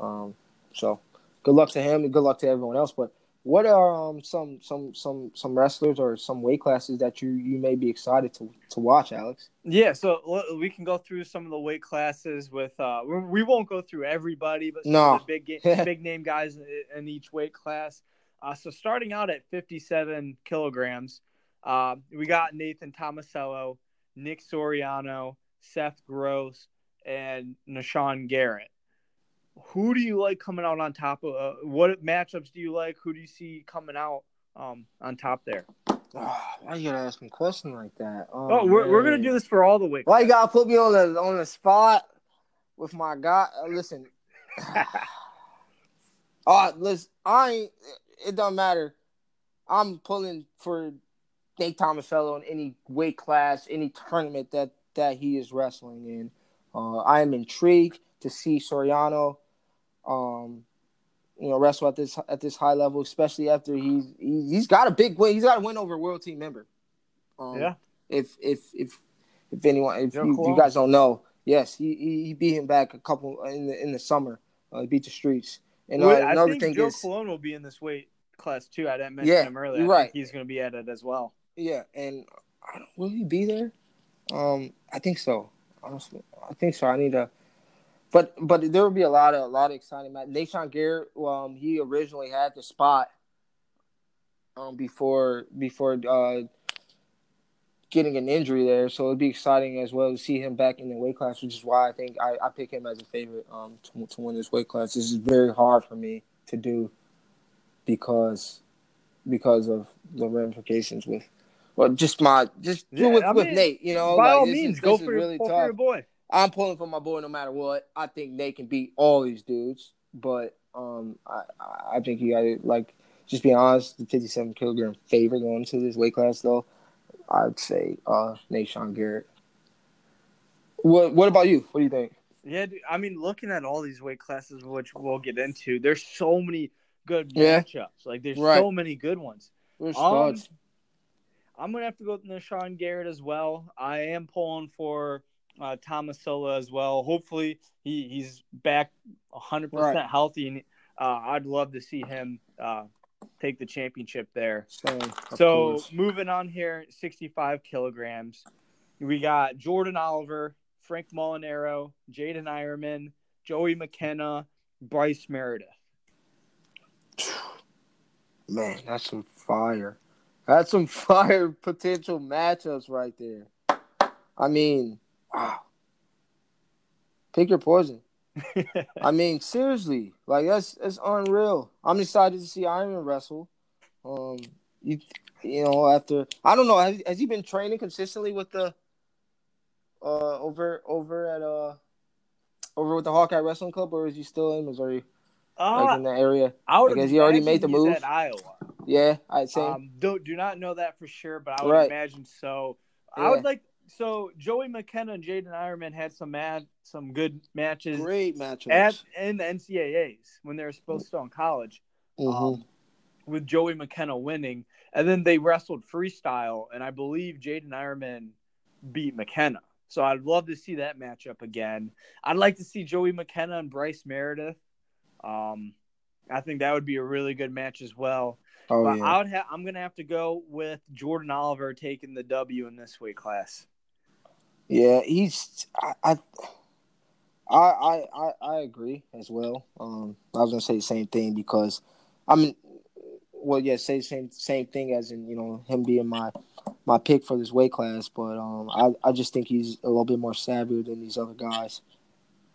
Um, so, good luck to him, and good luck to everyone else. But what are um some some some some wrestlers or some weight classes that you you may be excited to to watch, Alex? Yeah, so we can go through some of the weight classes with. Uh, we- won't go through everybody, but some No. of the big big name guys in, in each weight class. Uh, so starting out at 57 kilograms, uh, we got Nathan Tomasello, Nick Suriano, Seth Gross, and Nahshon Garrett. Who do you like coming out on top of? Uh, what matchups do you like? Who do you see coming out um, on top there? Oh, why you gotta ask me a question like that? Oh, Oh, we're, we're gonna do this for all the weight. Why you gotta put me on the on the spot with my guy? Uh, listen, oh, listen, I ain't. It don't matter. I'm pulling for Nate Tomasello in any weight class, any tournament that that he is wrestling in. Uh, I am intrigued to see Suriano, um, you know, wrestle at this at this high level, especially after he's he, he's got a big win. He's got a win over a world team member. Um, Yeah. If if if if anyone if you, you guys don't know, yes, he, he he beat him back a couple in the in the summer. Uh, he beat the streets. And uh, Well, I another think thing Joe is, Colon will be in this weight class too. I didn't mention Yeah, him earlier. right. he's going to be at it as well. yeah, and I don't, will he be there? Um, I think so. Honestly, I think so. I need to. But but there will be a lot of a lot of exciting matches. Nahshon Garrett, um, he originally had the spot, um, before before uh getting an injury there, so it'd be exciting as well to see him back in the weight class, which is why I think I, I pick him as a favorite um to, to win this weight class. This is very hard for me to do because because of the ramifications with well just my just Yeah, with, I with mean, Nate, you know, By like, all is- means, this go is for, really pull for your boy. I'm pulling for my boy no matter what. I think they can beat all these dudes, but um, I I think you got to like just be honest. The 57 kilogram favorite going into this weight class though, I'd say uh Garrett. What What about you? What do you think? Yeah, dude, I mean, looking at all these weight classes, which we'll get into, there's so many good Yeah. matchups. Like, there's Right. so many good ones. There's Um. I'm gonna have to go with Nahshon Garrett as well. I am pulling for uh, Tomasello as well. Hopefully, he, he's back 100 Right. percent healthy, and uh, I'd love to see him uh, take the championship there. Same, so moving on here, 65 kilograms, we got Jordan Oliver, Frank Molinaro, Jaydin Eierman, Joey McKenna, Bryce Meredith. man, that's some fire. That's some fire potential matchups right there. I mean, wow. Pick your poison. I mean, seriously, like that's that's unreal. I'm excited to see Iron wrestle. Um, you you know after I don't know has, has he been training consistently with the uh over over at uh over with the Hawkeye Wrestling Club or is he still in Missouri? Uh, like in the area? I would has he already made the move? At Iowa. Yeah, I'd say. Um, do do not know that for sure, but I would Right. imagine so. I would like so Joey McKenna and Jaydin Eierman had some mad some good matches Great matchups. at in the NCAAs when they were supposed to in college. Mhm. Um, with Joey McKenna winning, and then they wrestled freestyle, and I believe Jaydin Eierman beat McKenna. So I'd love to see that matchup again. I'd like to see Joey McKenna and Bryce Meredith. Um, I think that would be a really good match as well. oh but yeah. I would ha- I'm gonna have to go with Jordan Oliver taking the W in this weight class. Yeah, he's I I I I, I agree as well. Um, I was gonna say the same thing because I mean, well, yeah, say same same thing as in you know him being my my pick for this weight class, but um, I I just think he's a little bit more savvier than these other guys.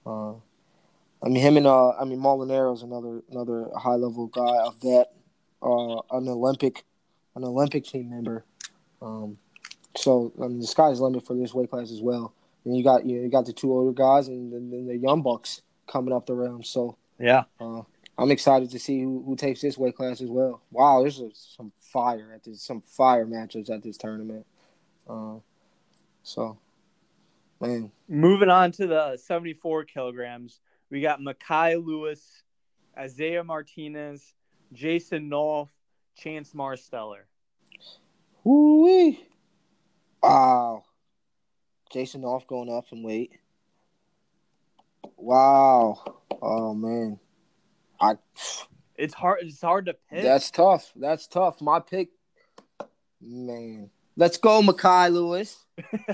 Uh, I mean, him and uh, I mean Molinaro's another another high level guy, a vet, uh, an Olympic, an Olympic team member. Um, so I mean, the sky's the limit for this weight class as well. And you got you, know, you got the two older guys and then, then the young bucks coming up the realm. So Yeah. uh, I'm excited to see who, who takes this weight class as well. Wow, there's a, some fire at this, some fire matchups at this tournament. Uh, so, man, Moving on to the 74 kilograms, we got Mekhi Lewis, Isaiah Martinez, Jason Nolf, Chance Marsteller. whoo wow, Jason Nolf going up in weight. Wow, oh man, I It's hard. It's hard to pick. That's tough. That's tough. My pick, man. Let's go, Mekhi Lewis.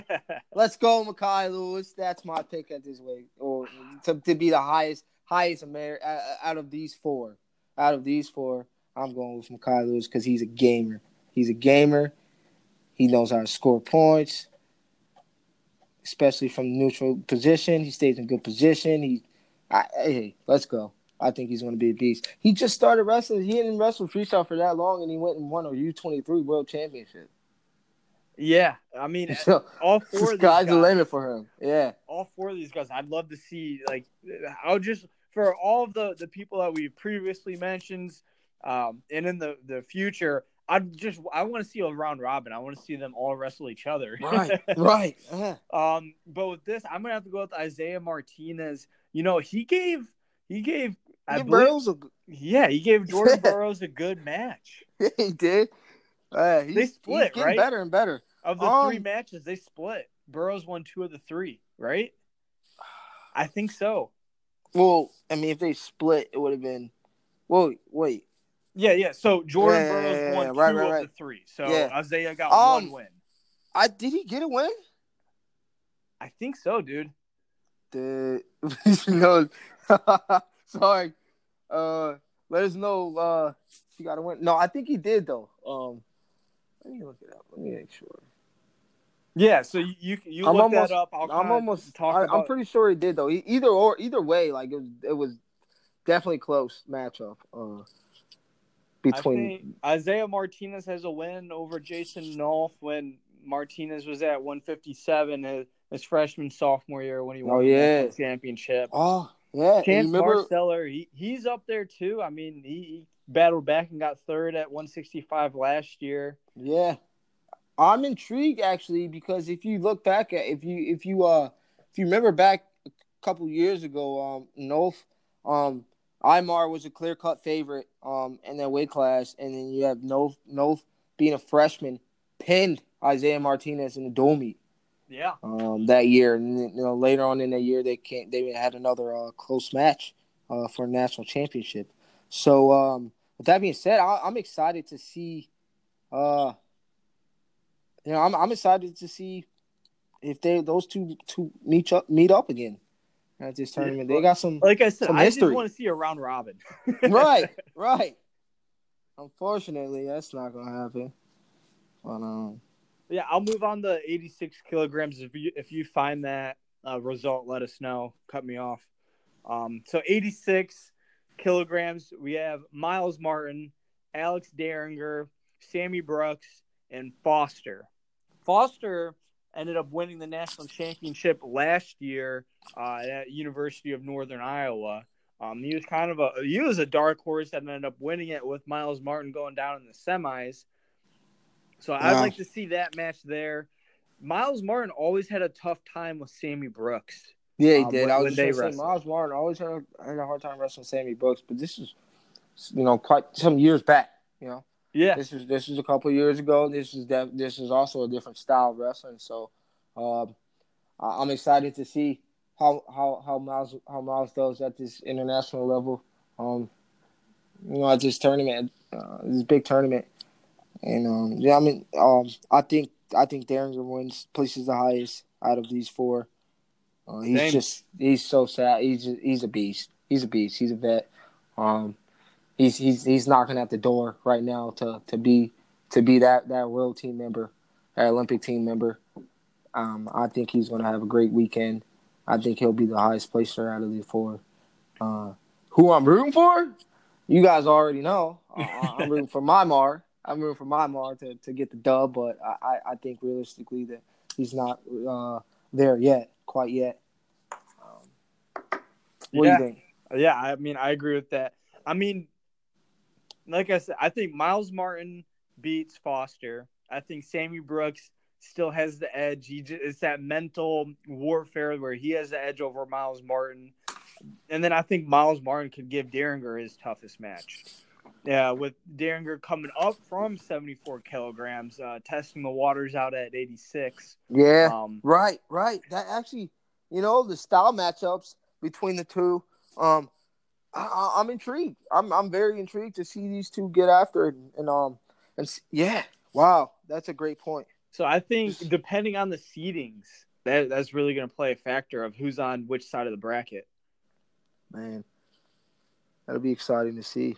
Let's go, Mekhi Lewis. That's my pick at this weight, or to, to be the highest, highest Amer- out of these four. Out of these four, I'm going with Mekhi Lewis because he's a gamer. He's a gamer. He knows how to score points, especially from neutral position. He stays in good position. He, I, hey, let's go. I think he's going to be a beast. He just started wrestling. He didn't wrestle freestyle for that long, and he went and won a U23 World Championship. yeah, I mean, So all four of these sky's guys, the limit for him. Yeah, all four of these guys, I'd love to see. Like, I'll just for all of the the people that we previously mentioned, um, and in the the future, I just I want to see a round robin. I want to see them all wrestle each other. right, right. Uh, Um, but with this, I'm gonna have to go with Isaiah Martinez. You know, he gave he gave I yeah, believe, Burroughs, a, yeah, he gave Jordan Burroughs a good match. he did. Uh, he's, They split, he's getting right? better and better. Of the Um, three matches, they split. Burroughs won two of the three, right? I think so. Well, I mean, if they split, it would have been. Well, wait. Yeah, yeah. So Jordan Yeah, Burroughs yeah, won yeah, two right, right, of right. the three. So Yeah. Isaiah got Um, one win. I did he get a win? I think so, dude. The no, sorry. Uh, let us know. Uh, he got a win. No, I think he did though. Um, let me look it up. Let me make sure. Yeah. So you you, I'm look almost- that up. I'll I'm almost. talk I, about. I'm pretty sure he did though. Either or, either way, like it was, it was definitely close matchup. Uh, I between think Isaiah Martinez has a win over Jason Nolf when Martinez was at 157 his, his freshman sophomore year when he won Oh, the yeah. national championship. oh yeah, Chance remember? Marsteller, he, he's up there too. I mean, he, he battled back and got third at 165 last year. Yeah. I'm intrigued actually because if you look back at if you if you uh if you remember back a couple years ago, um Nolf, um Imar was a clear cut favorite um in that weight class, and then you have no Nolf being a freshman pinned Isaiah Martinez in the dual meet Yeah. um that year, and then, you know later on in the year they can't they had another uh, close match uh for a national championship. So um with that being said, I, I'm excited to see uh you know, I'm I'm excited to see if they those two two meet up meet up again at this tournament. They got some Like I said, I just want to see a round robin. right, right. Unfortunately, that's not gonna happen. But um, Yeah, I'll move on to 86 kilograms. If you if you find that uh, result, let us know. Cut me off. Um, so 86 kilograms. We have Myles Martin, Alex Dieringer, Sammy Brooks, and Foster. Foster ended up winning the national championship last year uh, at University of Northern Iowa. Um, he was kind of a he was a dark horse that ended up winning it with Myles Martin going down in the semis. So I'd like to see that match there. Myles Martin always had a tough time with Sammy Brooks. Yeah, he um, did. when- I was just they gonna say, wrestled. Myles Martin always had a, had a hard time wrestling Sammy Brooks, but this is, you know, quite some years back. You know, Yeah, this is this is a couple years ago. This is that this is also a different style of wrestling. So, um, I- I'm excited to see how how how Myles how Myles does at this international level. Um, you know, at this tournament, uh, this big tournament, and um, yeah, I mean, um, I think I think Dieringer wins, places the highest out of these four. Uh, he's Same. just he's so sad. He's just, he's a beast. He's a beast. He's a vet. Um, he's he's he's knocking at the door right now to to be to be that that world team member, that Olympic team member. Um, I think he's going to have a great weekend. I think he'll be the highest placer out of the four. Uh, who I'm rooting for? You guys already know. Uh, I'm rooting for my Mar. I'm rooting for my Mar to, to get the dub, but I, I, I think realistically that he's not uh, there yet, quite yet. Um, what yeah, do you think? yeah. I mean, I agree with that. I mean, like I said, I think Myles Martin beats Foster. I think Sammy Brooks still has the edge. He just, it's that mental warfare where he has the edge over Myles Martin. And then I think Myles Martin could give Dieringer his toughest match. Yeah, with Dieringer coming up from 74 kilograms, uh, testing the waters out at 86. Yeah, Um, right, right. That actually, you know, the style matchups between the two. Um, I, I'm intrigued. I'm I'm very intrigued to see these two get after it. And um, and yeah, wow, that's a great point. So I think depending on the seedings, that that's really going to play a factor of who's on which side of the bracket. Man, that'll be exciting to see.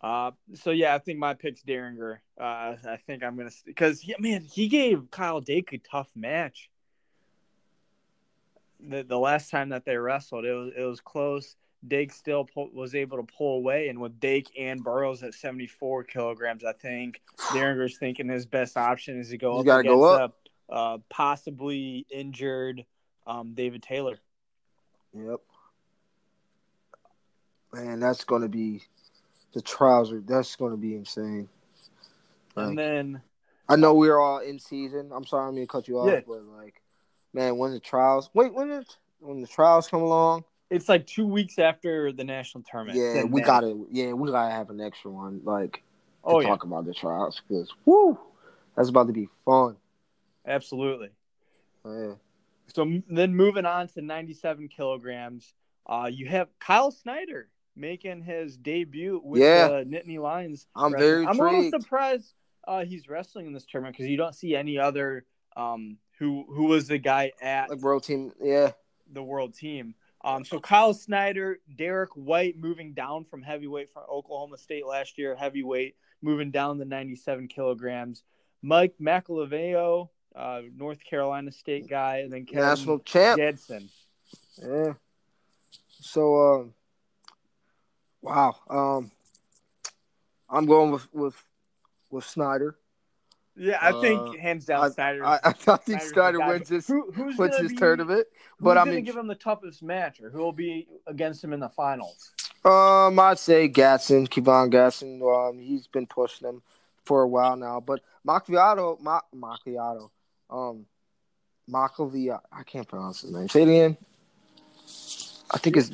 Uh, so yeah, I think my pick's Dieringer. Uh, I think I'm gonna because yeah, man, he gave Kyle Dake a tough match. The the last time that they wrestled, it was it was close. Dake still pull, was able to pull away, and with Dake and Burroughs at 74 kilograms, I think Dieringer's thinking his best option is to go up gotta against go up. a uh, possibly injured um, David Taylor. Yep. Man, that's gonna be the trials. Are, that's gonna be insane. Like, And then I know we're all in season. I'm sorry, I'm gonna cut you off, Yeah. but like, man, when the trials, wait, when the when the trials come along, it's like two weeks after the national tournament. yeah, we May. gotta, yeah, we gotta have an extra one, like, to Oh yeah, talk about the trials because, woo, that's about to be fun. absolutely. Yeah. So then moving on to 97 kilograms, uh, you have Kyle Snyder making his debut with Yeah. the Nittany Lions. I'm wrestling. very I'm a little surprised uh, he's wrestling in this tournament because you don't see any other um, who who was the guy at Like, world team, yeah, the world team. Um, so Kyle Snyder, Derek White moving down from heavyweight from Oklahoma State last year, heavyweight moving down to 97 kilograms. Mike Macchiavello, uh, North Carolina State guy, and then Kevin national champ. Jedson. Yeah. So, um, wow. Um, I'm going with with with Snyder. Yeah, I Uh, think hands down Snyder. I, I think Snyder's Snyder wins this Who, who's wins gonna this be, tournament. Who's But I gonna mean, give him the toughest match, or who will be against him in the finals? um, I'd say Gadson, Kyven Gadson. Um, he's been pushing him for a while now. But Macchiato, Ma- Macchiato, um, Macavia, I can't pronounce his name. Say it again. I think it's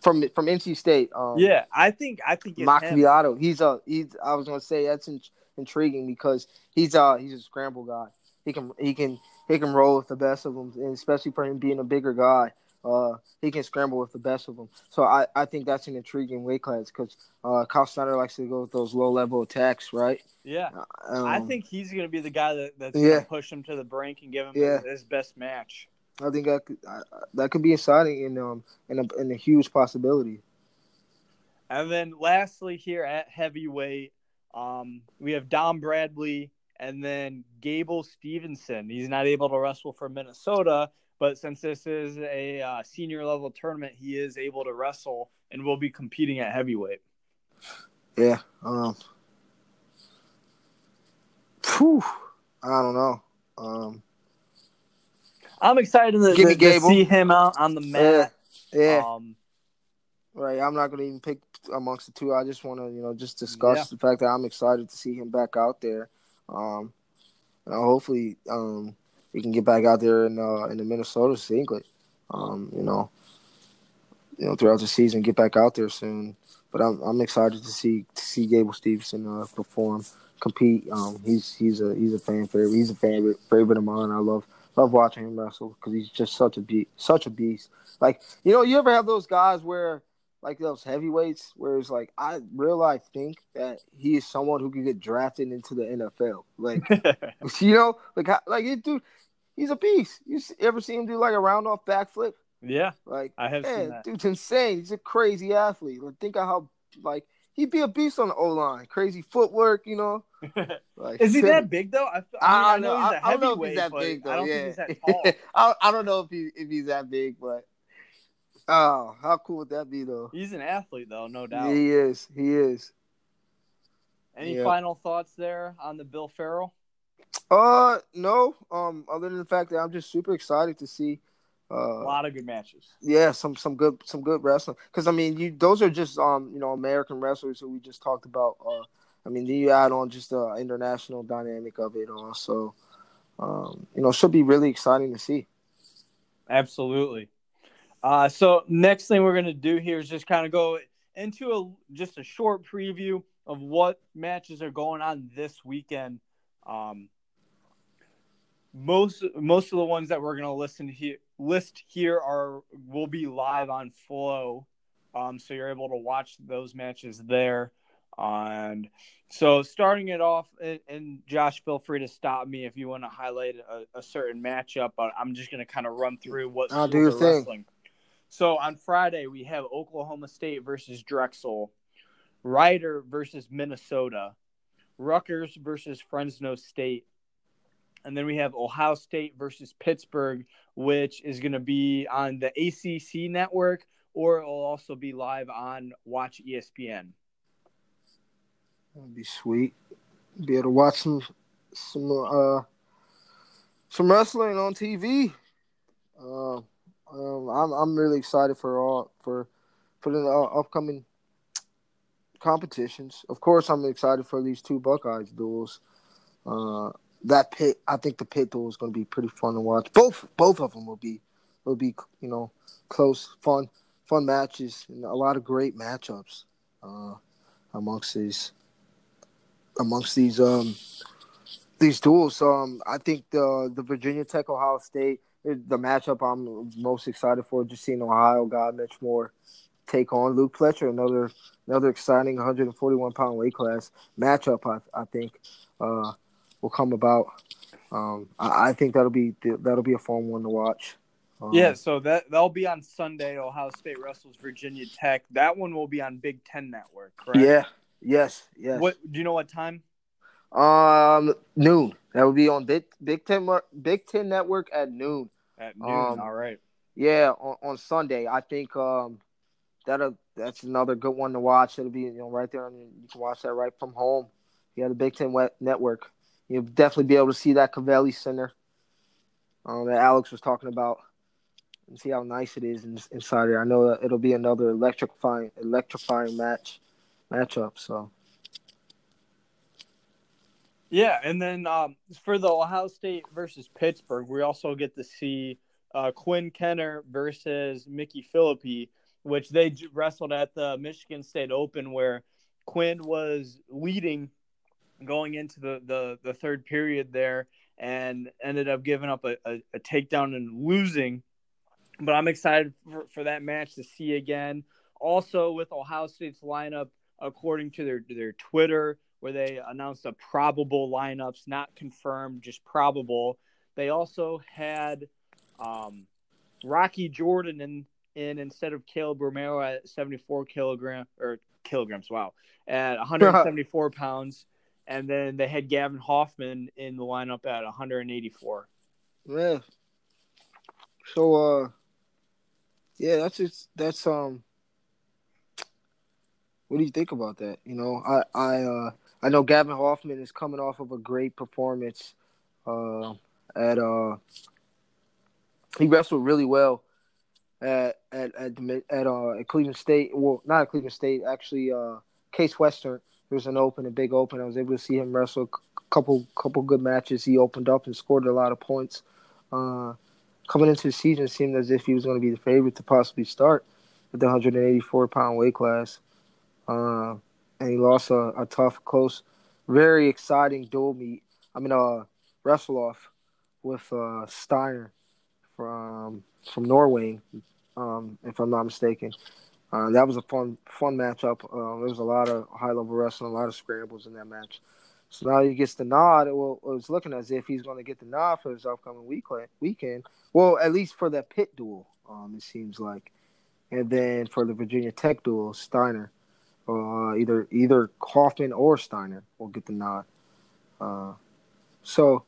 from from NC State. Um, yeah, I think I think it's him. Macchiato. He's a he's. I was gonna say that's in, intriguing because he's uh he's a scramble guy. He can he can he can roll with the best of them, and especially for him being a bigger guy. Uh, he can scramble with the best of them. So I, I think that's an intriguing weight class because uh, Kyle Snyder likes to go with those low level attacks, right? Yeah, Um, I think he's going to be the guy that, that's Yeah. going to push him to the brink and give him Yeah. his best match. I think that could, I, I- that could be exciting and um and a, and a huge possibility. And then lastly, here at heavyweight, um, we have Dom Bradley and then Gable Steveson. He's not able to wrestle for Minnesota, but since this is a uh, senior level tournament, he is able to wrestle and will be competing at heavyweight. Yeah. Um. Whew, I don't know. Um. I'm excited to, to- to see him out on the mat. Yeah. Um, Right. I'm not going to even pick amongst the two. I just want to, you know, just discuss Yeah. the fact that I'm excited to see him back out there. Um, and hopefully, um, we can get back out there in uh, in the Minnesota singlet. Um, you know, you know, throughout the season, get back out there soon. But I'm I'm excited to see to see Gable Steveson uh, perform, compete. Um, he's he's a he's a fan favorite. He's a favorite favorite of mine. I love love watching him wrestle because he's just such a be- such a beast. Like you know, you ever have those guys where like those heavyweights where it's like I real life think that he is someone who could get drafted into the NFL. Like you know, like like it, dude, he's a beast. You ever see him do like a round off backflip? yeah, Like I have seen that. dude's insane. He's a crazy athlete. Like, think of how like he'd be a beast on the O line. Crazy footwork, you know. Like Is he that big though? I, I, mean, I know he's a I don't know if he's that but big though. I don't yeah. think he's that tall. I, I don't know if he if he's that big, but oh, how cool would that be though? He's an athlete though, no doubt. he is. He is. Any Yeah. final thoughts there on the Bill Farrell? Uh, no. Um, other than the fact that I'm just super excited to see. uh, A lot of good matches. yeah, some some good some good wrestling. Because I mean, you those are just um you know American wrestlers who we just talked about. Uh, I mean, then you add on just the international dynamic of it also. Um, you know, should be really exciting to see. Absolutely. Uh, so next thing we're gonna do here is just kind of go into a just a short preview of what matches are going on this weekend. Um, most most of the ones that we're gonna listen to here list here are will be live on Flow, um, so you're able to watch those matches there. And so starting it off, and, and Josh, feel free to stop me if you want to highlight a, a certain matchup. But I'm just going to kind of run through what I'll do your thing. wrestling. So on Friday we have Oklahoma State versus Drexel, Rider versus Minnesota, Rutgers versus Fresno State, and then we have Ohio State versus Pittsburgh, which is going to be on the ACC network, or it will also be live on Watch ESPN. That'd be sweet. Be able to watch some some uh some wrestling on TV. Uh, um, I'm I'm really excited for all for for the uh, upcoming competitions. Of course, I'm excited for these two Buckeyes duels. Uh, that pit, I think the pit duel is going to be pretty fun to watch. Both both of them will be will be you know close, fun, fun matches, and a lot of great matchups uh, amongst these amongst these um these duels. Um, I think the the Virginia Tech Ohio State the matchup I'm most excited for. Just seeing Ohio guy Mitch Moore take on Luke Pletcher, another another exciting 141 pound weight class matchup. I I think uh, will come about. Um, I, I think that'll be that'll be a fun one to watch. Um, Yeah, so that that'll be on Sunday. Ohio State wrestles Virginia Tech. That one will be on Big Ten Network, correct? Yeah. Yes. Yes. What do you know? What time? Um, noon. That would be on Big Big Ten Big Ten Network at noon. At noon. Um, All right. Yeah, on, on Sunday. I think um that that's another good one to watch. It'll be you know right there, and you can watch that right from home. Yeah, the Big Ten Wet Network. You'll definitely be able to see that Covelli Center um, that Alex was talking about, and see how nice it is in, inside there. I know that it'll be another electrifying electrifying match matchup. So Yeah, and then um, for the Ohio State versus Pittsburgh, we also get to see uh, Quinn Kinner versus Micky Phillippi, which they wrestled at the Michigan State Open, where Quinn was leading going into the, the, the third period there and ended up giving up a, a, a takedown and losing. But I'm excited for, for that match to see again. Also, with Ohio State's lineup, according to their their Twitter, where they announced a probable lineups, not confirmed, just probable. They also had um, Rocky Jordan in, in instead of Kaleb Romero at 74 kilogram or kilograms. Wow, at 174 pounds, and then they had Gavin Hoffman in the lineup at 184. yeah. So uh, yeah, that's just that's um. what do you think about that? You know, I I uh, I know Gavin Hoffman is coming off of a great performance uh, at uh, he wrestled really well at at at, at uh at Cleveland State. Well, not at Cleveland State, actually. Uh, Case Western. There was an open, a big open. I was able to see him wrestle a couple couple good matches. He opened up and scored a lot of points. Uh, coming into the season, it seemed as if he was going to be the favorite to possibly start at the 184 pound weight class. Uh, and he lost a, a, tough, close, very exciting dual meet. I mean, uh, wrestle off with uh, Steiner from from Norway, um, if I'm not mistaken. Uh, that was a fun fun matchup. Uh, there was a lot of high level wrestling, a lot of scrambles in that match. So now he gets the nod. Well, it was looking as if he's going to get the nod for his upcoming week weekend. Well, at least for the pit duel, um, it seems like. And then for the Virginia Tech duel, Steiner, uh, either either Hoffman or Steiner will get the nod. Uh, so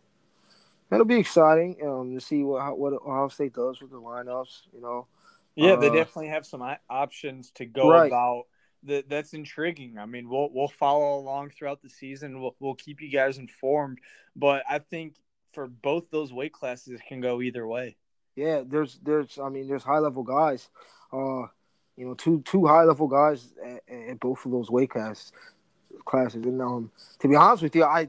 that'll be exciting um, to see what what Ohio State does with the lineups. You know, yeah, they uh, definitely have some options to go right. about. That that's intriguing. I mean, we'll we'll follow along throughout the season. We'll we'll keep you guys informed. But I think for both those weight classes, it can go either way. Yeah, there's there's I mean there's high level guys, uh, you know two two high level guys at, at both of those weight classes classes. And um, to be honest with you, I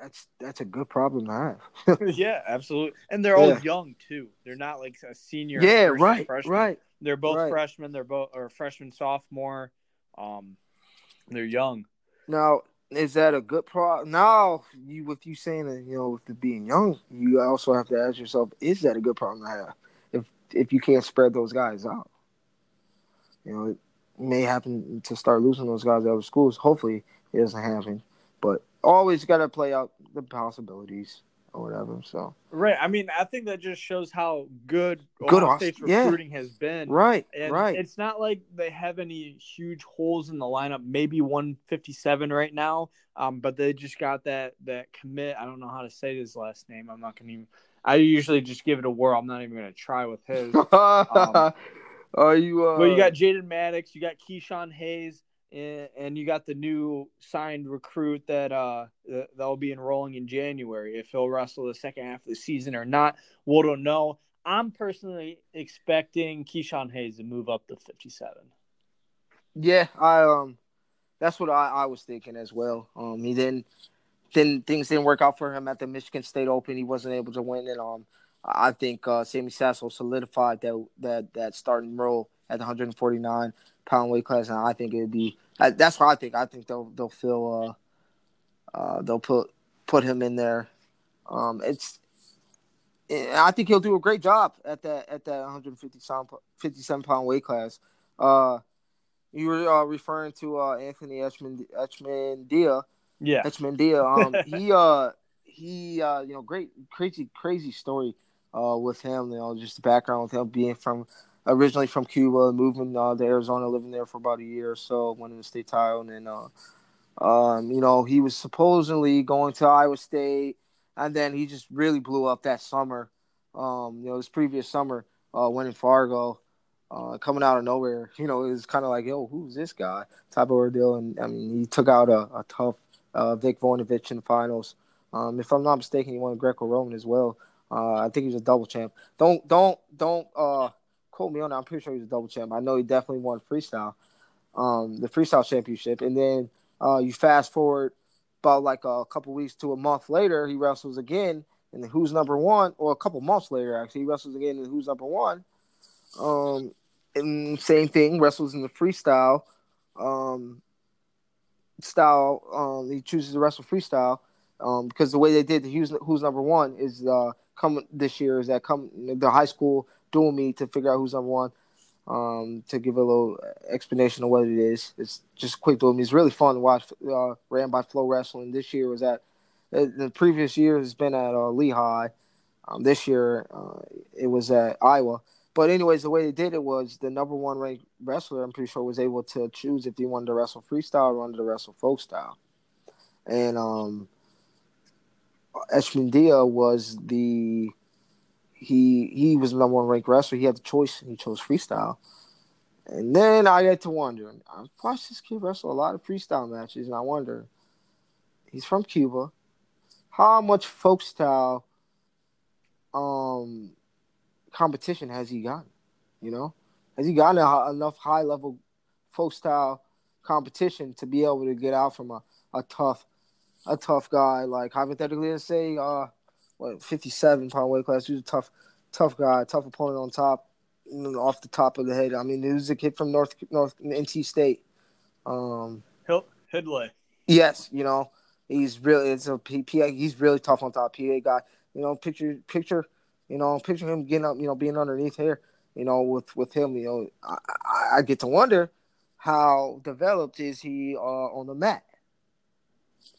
that's that's a good problem to have. yeah, absolutely. And they're all yeah. young too. They're not like a senior. Yeah, right, freshman. right. They're both right. freshmen. They're both or freshman, sophomore. Um, they're young. Now, is that a good problem? Now, you with you saying that you know with the being young, you also have to ask yourself: Is that a good problem to have? If if you can't spread those guys out, you know, it may happen to start losing those guys out of schools. Hopefully, it doesn't happen. But always got to play out the possibilities or whatever. So right, I mean, I think that just shows how good good Ohio State's recruiting yeah. has been. Right, and right. It's not like they have any huge holes in the lineup. Maybe 157 right now, um, but they just got that that commit. I don't know how to say his last name. I'm not gonna even. I usually just give it a whirl. I'm not even gonna try with his. um, Are you? Uh... Well, you got Jaden Maddox. You got Ke-Shawn Hayes and, you got the new signed recruit that uh that'll be enrolling in January. If he'll wrestle the second half of the season or not, we don't know. I'm personally expecting Ke-Shawn Hayes to move up to 57. Yeah, I um, that's what I, I was thinking as well. Um, he didn't, then things didn't work out for him at the Michigan State Open. He wasn't able to win it. Um, I think uh, Sammy Sasso solidified that that that starting role at the 149 pound weight class, and I think it'd be that's what I think. I think they'll they'll fill uh, uh, they'll put put him in there. Um, it's I think he'll do a great job at that at that 157 pound weight class. Uh, you were uh, referring to uh, Anthony Etchman Echemendia. Yeah, Echemendia. Um, he uh he uh you know great crazy crazy story uh with him. You know just the background with him being from originally from Cuba, moving uh, to Arizona, living there for about a year or so, winning the state title, and then, uh, um, you know, he was supposedly going to Iowa State, and then he just really blew up that summer. Um, you know, this previous summer, uh, winning Fargo, uh, coming out of nowhere. You know, it was kind of like, yo, who's this guy? Type of ordeal, and I mean, he took out a, a tough uh, Vic Voinovich in the finals. Um, if I'm not mistaken, he won Greco-Roman as well. Uh, I think he was a double champ. Don't don't don't uh quote me on that. I'm pretty sure he's a double champ. I know he definitely won freestyle, um, the freestyle championship. And then uh, you fast forward about like a couple weeks to a month later, he wrestles again. And who's number one? Or a couple months later, actually, he wrestles again. And who's number one? Um, and same thing, wrestles in the freestyle um, style. Um, he chooses to wrestle freestyle um, because the way they did the who's, who's number one is uh, coming this year is that come the high school dual meet to figure out who's number one. Um, to give a little explanation of what it is, it's just quick dual meet. It's really fun to watch. Uh, ran by Flow Wrestling. This year was at the previous year has been at uh, Lehigh. Um, this year uh, it was at Iowa. But anyways, the way they did it was the number one ranked wrestler, I'm pretty sure, was able to choose if he wanted to wrestle freestyle or wanted to wrestle folk style. And um, Echemendia was the he he was number one ranked wrestler. He had the choice. He chose freestyle, And then I get to wonder. I've watched this kid wrestle a lot of freestyle matches, and I wonder. He's from Cuba. How much folk style um competition has he gotten? You know, has he gotten a, enough high level folk style competition to be able to get out from a, a tough a tough guy. Like hypothetically let's say uh what 57 pound weight class who's a tough tough guy tough opponent on top off the top of the head. I mean who's a kid from north north nt state. Um Hidlay. yes you know he's really it's a PA, he's really tough on top PA guy. You know picture picture you know picture him getting up you know being underneath here you know with with him you know. I, I, I get to wonder how developed is he uh, on the mat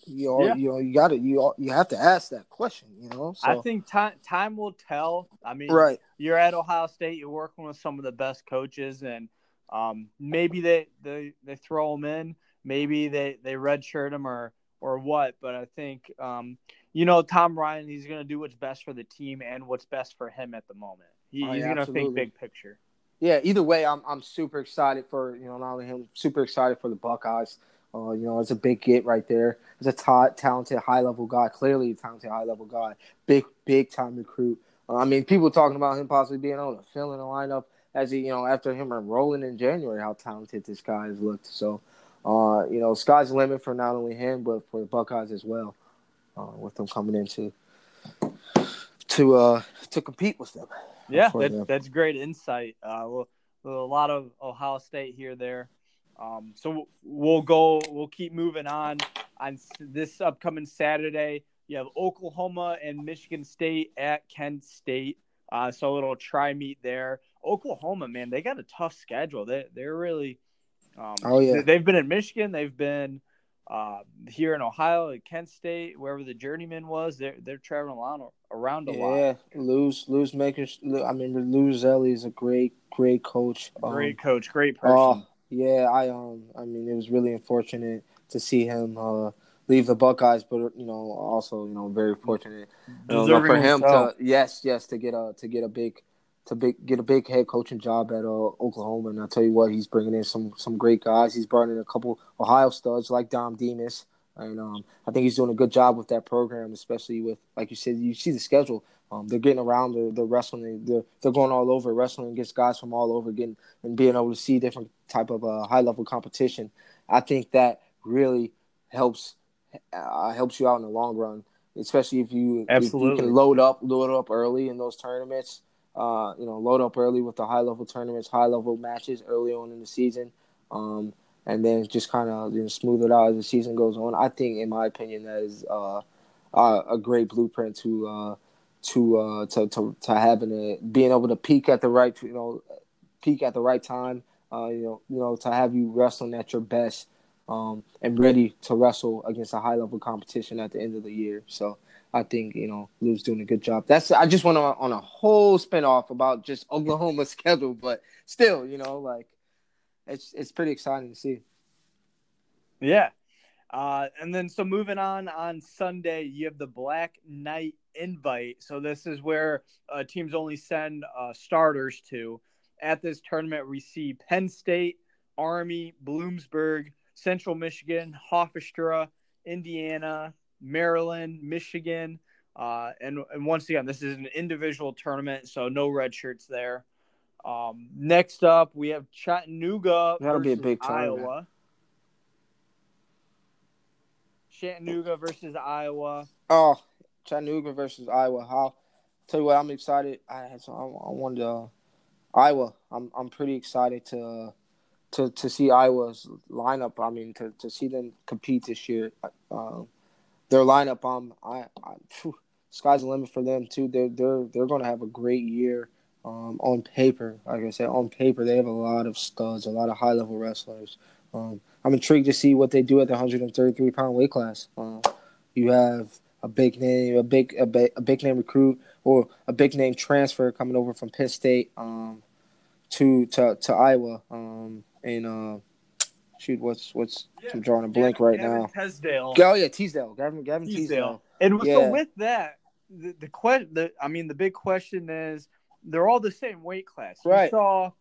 you know, yeah. you know, you got to you you have to ask that question. You know, so. I think time time will tell. I mean, right? You're at Ohio State. You're working with some of the best coaches, and um, maybe they, they they throw them in. Maybe they they redshirt them or or what. But I think um, you know Tom Ryan. He's going to do what's best for the team and what's best for him at the moment. He, oh, he's going to think big picture. Yeah. Either way, I'm I'm super excited for you know not only him, super excited for the Buckeyes. Uh, you know, it's a big get right there. He's a t- talented, high level guy. Clearly, a talented, high level guy. Big, big time recruit. Uh, I mean, people talking about him possibly being able to fill in the lineup as he, you know, after him enrolling in January, how talented this guy has looked. So, uh, you know, sky's the limit for not only him but for the Buckeyes as well, uh, with them coming into to uh to compete with them. Yeah, that, that's great insight. Uh, well, a lot of Ohio State here there. Um, so we'll go. We'll keep moving on. On this upcoming Saturday, you have Oklahoma and Michigan State at Kent State. Uh, so a little tri meet there. Oklahoma, man, they got a tough schedule. They they're really. Um, oh yeah. They've been in Michigan. They've been uh, here in Ohio at Kent State, wherever the journeyman was. They're they're traveling around around a yeah, lot. Yeah, lose lose makers. I mean, Lou Rosselli is a great great coach. Great um, coach, great person. Uh, yeah, I um, I mean, it was really unfortunate to see him uh, leave the Buckeyes, but you know, also you know, very fortunate you know, for him himself. to yes, yes, to get a to get a big to big get a big head coaching job at uh, Oklahoma. And I tell you what, he's bringing in some some great guys. He's brought in a couple Ohio studs like Dom Demas. And um, I think he's doing a good job with that program, especially with, like you said, you see the schedule. Um, they're getting around. They're, they're wrestling. They're, they're going all over wrestling against guys from all over, getting and being able to see different type of uh, high level competition. I think that really helps uh, helps you out in the long run, especially if you, Absolutely. If you can load up load up early in those tournaments. Uh, you know, load up early with the high level tournaments, high level matches early on in the season, um, and then just kind of you know, smooth it out as the season goes on. I think, in my opinion, that is uh, a great blueprint to uh, to uh to to, to having a being able to peak at the right you know peak at the right time uh you know you know to have you wrestling at your best um and ready to wrestle against a high level competition at the end of the year so I think you know Lou's doing a good job. That's I just went on, on a whole spin off about just Oklahoma's schedule, but still, you know, like it's it's pretty exciting to see. Yeah, uh, and then so moving on on Sunday, you have the Black Knight invite. So this is where uh, teams only send uh, starters to. At this tournament, we see Penn State, Army, Bloomsburg, Central Michigan, Hofstra, Indiana, Maryland, Michigan. Uh, and, and once again, this is an individual tournament, so no red shirts there. Um, next up, we have Chattanooga. That'll be a big tournament. Iowa. Chattanooga versus Iowa. Oh, Chattanooga versus Iowa. How? Tell you what, I'm excited. I I, I wanted to, Iowa. I'm I'm pretty excited to to to see Iowa's lineup. I mean, to, to see them compete this year. Uh, their lineup. Um, I, I phew, sky's the limit for them too. They're they're they're going to have a great year. Um, on paper, like I said, on paper they have a lot of studs, a lot of high level wrestlers. Um, I'm intrigued to see what they do at the 133 pound weight class. Uh, you have a big name, a big a, big, a big name recruit or a big name transfer coming over from Penn State um, to to to Iowa. Um, and uh, shoot, what's what's yeah, I'm drawing a blank Gavin, right Gavin now. Teasdale. Oh yeah, Teasdale. Gavin Gavin Teasdale. Teasdale. And yeah. so with that, the the question, the, I mean, the big question is, they're all the same weight class. Right. You saw,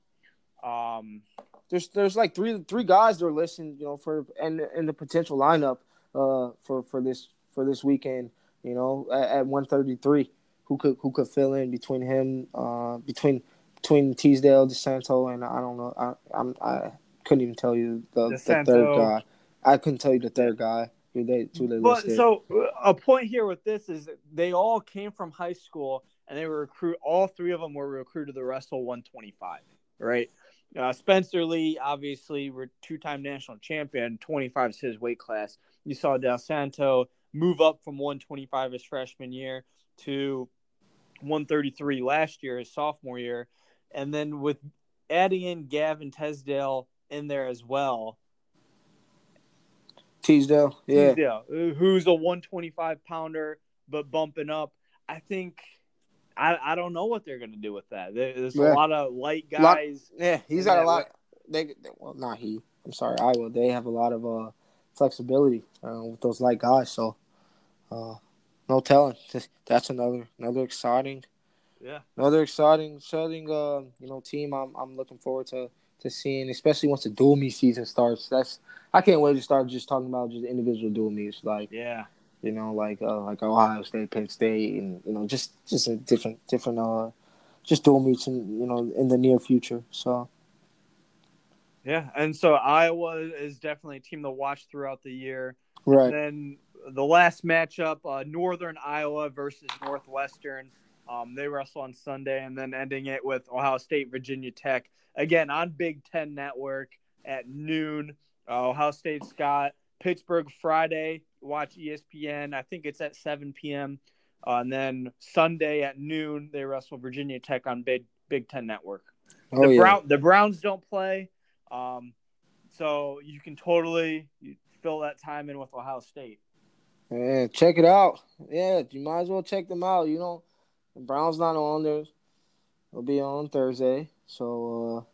um, there's there's like three three guys that are listed, you know, for and in the potential lineup uh for for this for this weekend, you know, at, at 133 who could who could fill in between him uh between between Teasdale, DeSanto, and I don't know I I'm, I couldn't even tell you the, the third guy. I couldn't tell you the third guy. Who they, who they but so a point here with this is they all came from high school and they were recruit. All three of them were recruited to the wrestle 125, right? Uh, Spencer Lee, obviously, were two-time national champion. 25 is his weight class. You saw DeSanto move up from 125 his freshman year to 133 last year, his sophomore year, and then with adding in Gavin Teasdale in there as well. Teasdale, yeah, Teasdale, who's a 125 pounder but bumping up. I think I, I don't know what they're going to do with that. There's yeah. a lot of light guys. Lot, yeah, he's got a lot. They, they, well, not he. I'm sorry, Iowa. They have a lot of uh, flexibility uh, with those light guys. So, uh, no telling. That's another another exciting, yeah, another exciting, exciting, uh, you know, team. I'm I'm looking forward to to seeing, especially once the dual meet season starts. That's I can't wait to start just talking about just individual dual meets. Like, yeah, you know, like uh, like Ohio State, Penn State, and you know, just just a different different uh, just dual meets in you know in the near future. So. Yeah, and so Iowa is definitely a team to watch throughout the year. Right. And then the last matchup, uh, Northern Iowa versus Northwestern. Um, they wrestle on Sunday, and then ending it with Ohio State, Virginia Tech again on Big Ten Network at noon. Uh, Ohio State's got Pittsburgh Friday. Watch ESPN. I think it's at 7 p.m. Uh, and then Sunday at noon, they wrestle Virginia Tech on Big Big Ten Network. Oh, the, yeah. Brown, the Browns don't play, um, so you can totally fill that time in with Ohio State. Yeah, check it out. Yeah, you might as well check them out. You know, the Browns not on there. It'll be on Thursday, so uh,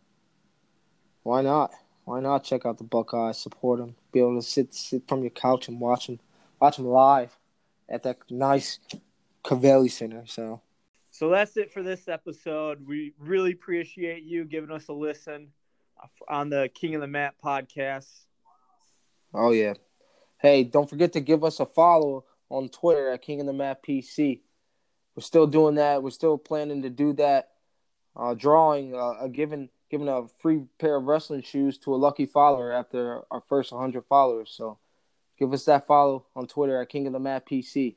why not? Why not check out the Buckeyes? Support them. Be able to sit sit from your couch and watch them, watch them live at that nice Covelli Center. So, so that's it for this episode. We really appreciate you giving us a listen on the King of the Mat podcast. Oh yeah. Hey, don't forget to give us a follow on Twitter at King of the Mat PC. We're still doing that. We're still planning to do that. Uh, drawing uh, a given giving a free pair of wrestling shoes to a lucky follower after our first 100 followers. So give us that follow on Twitter at King of the Mat PC.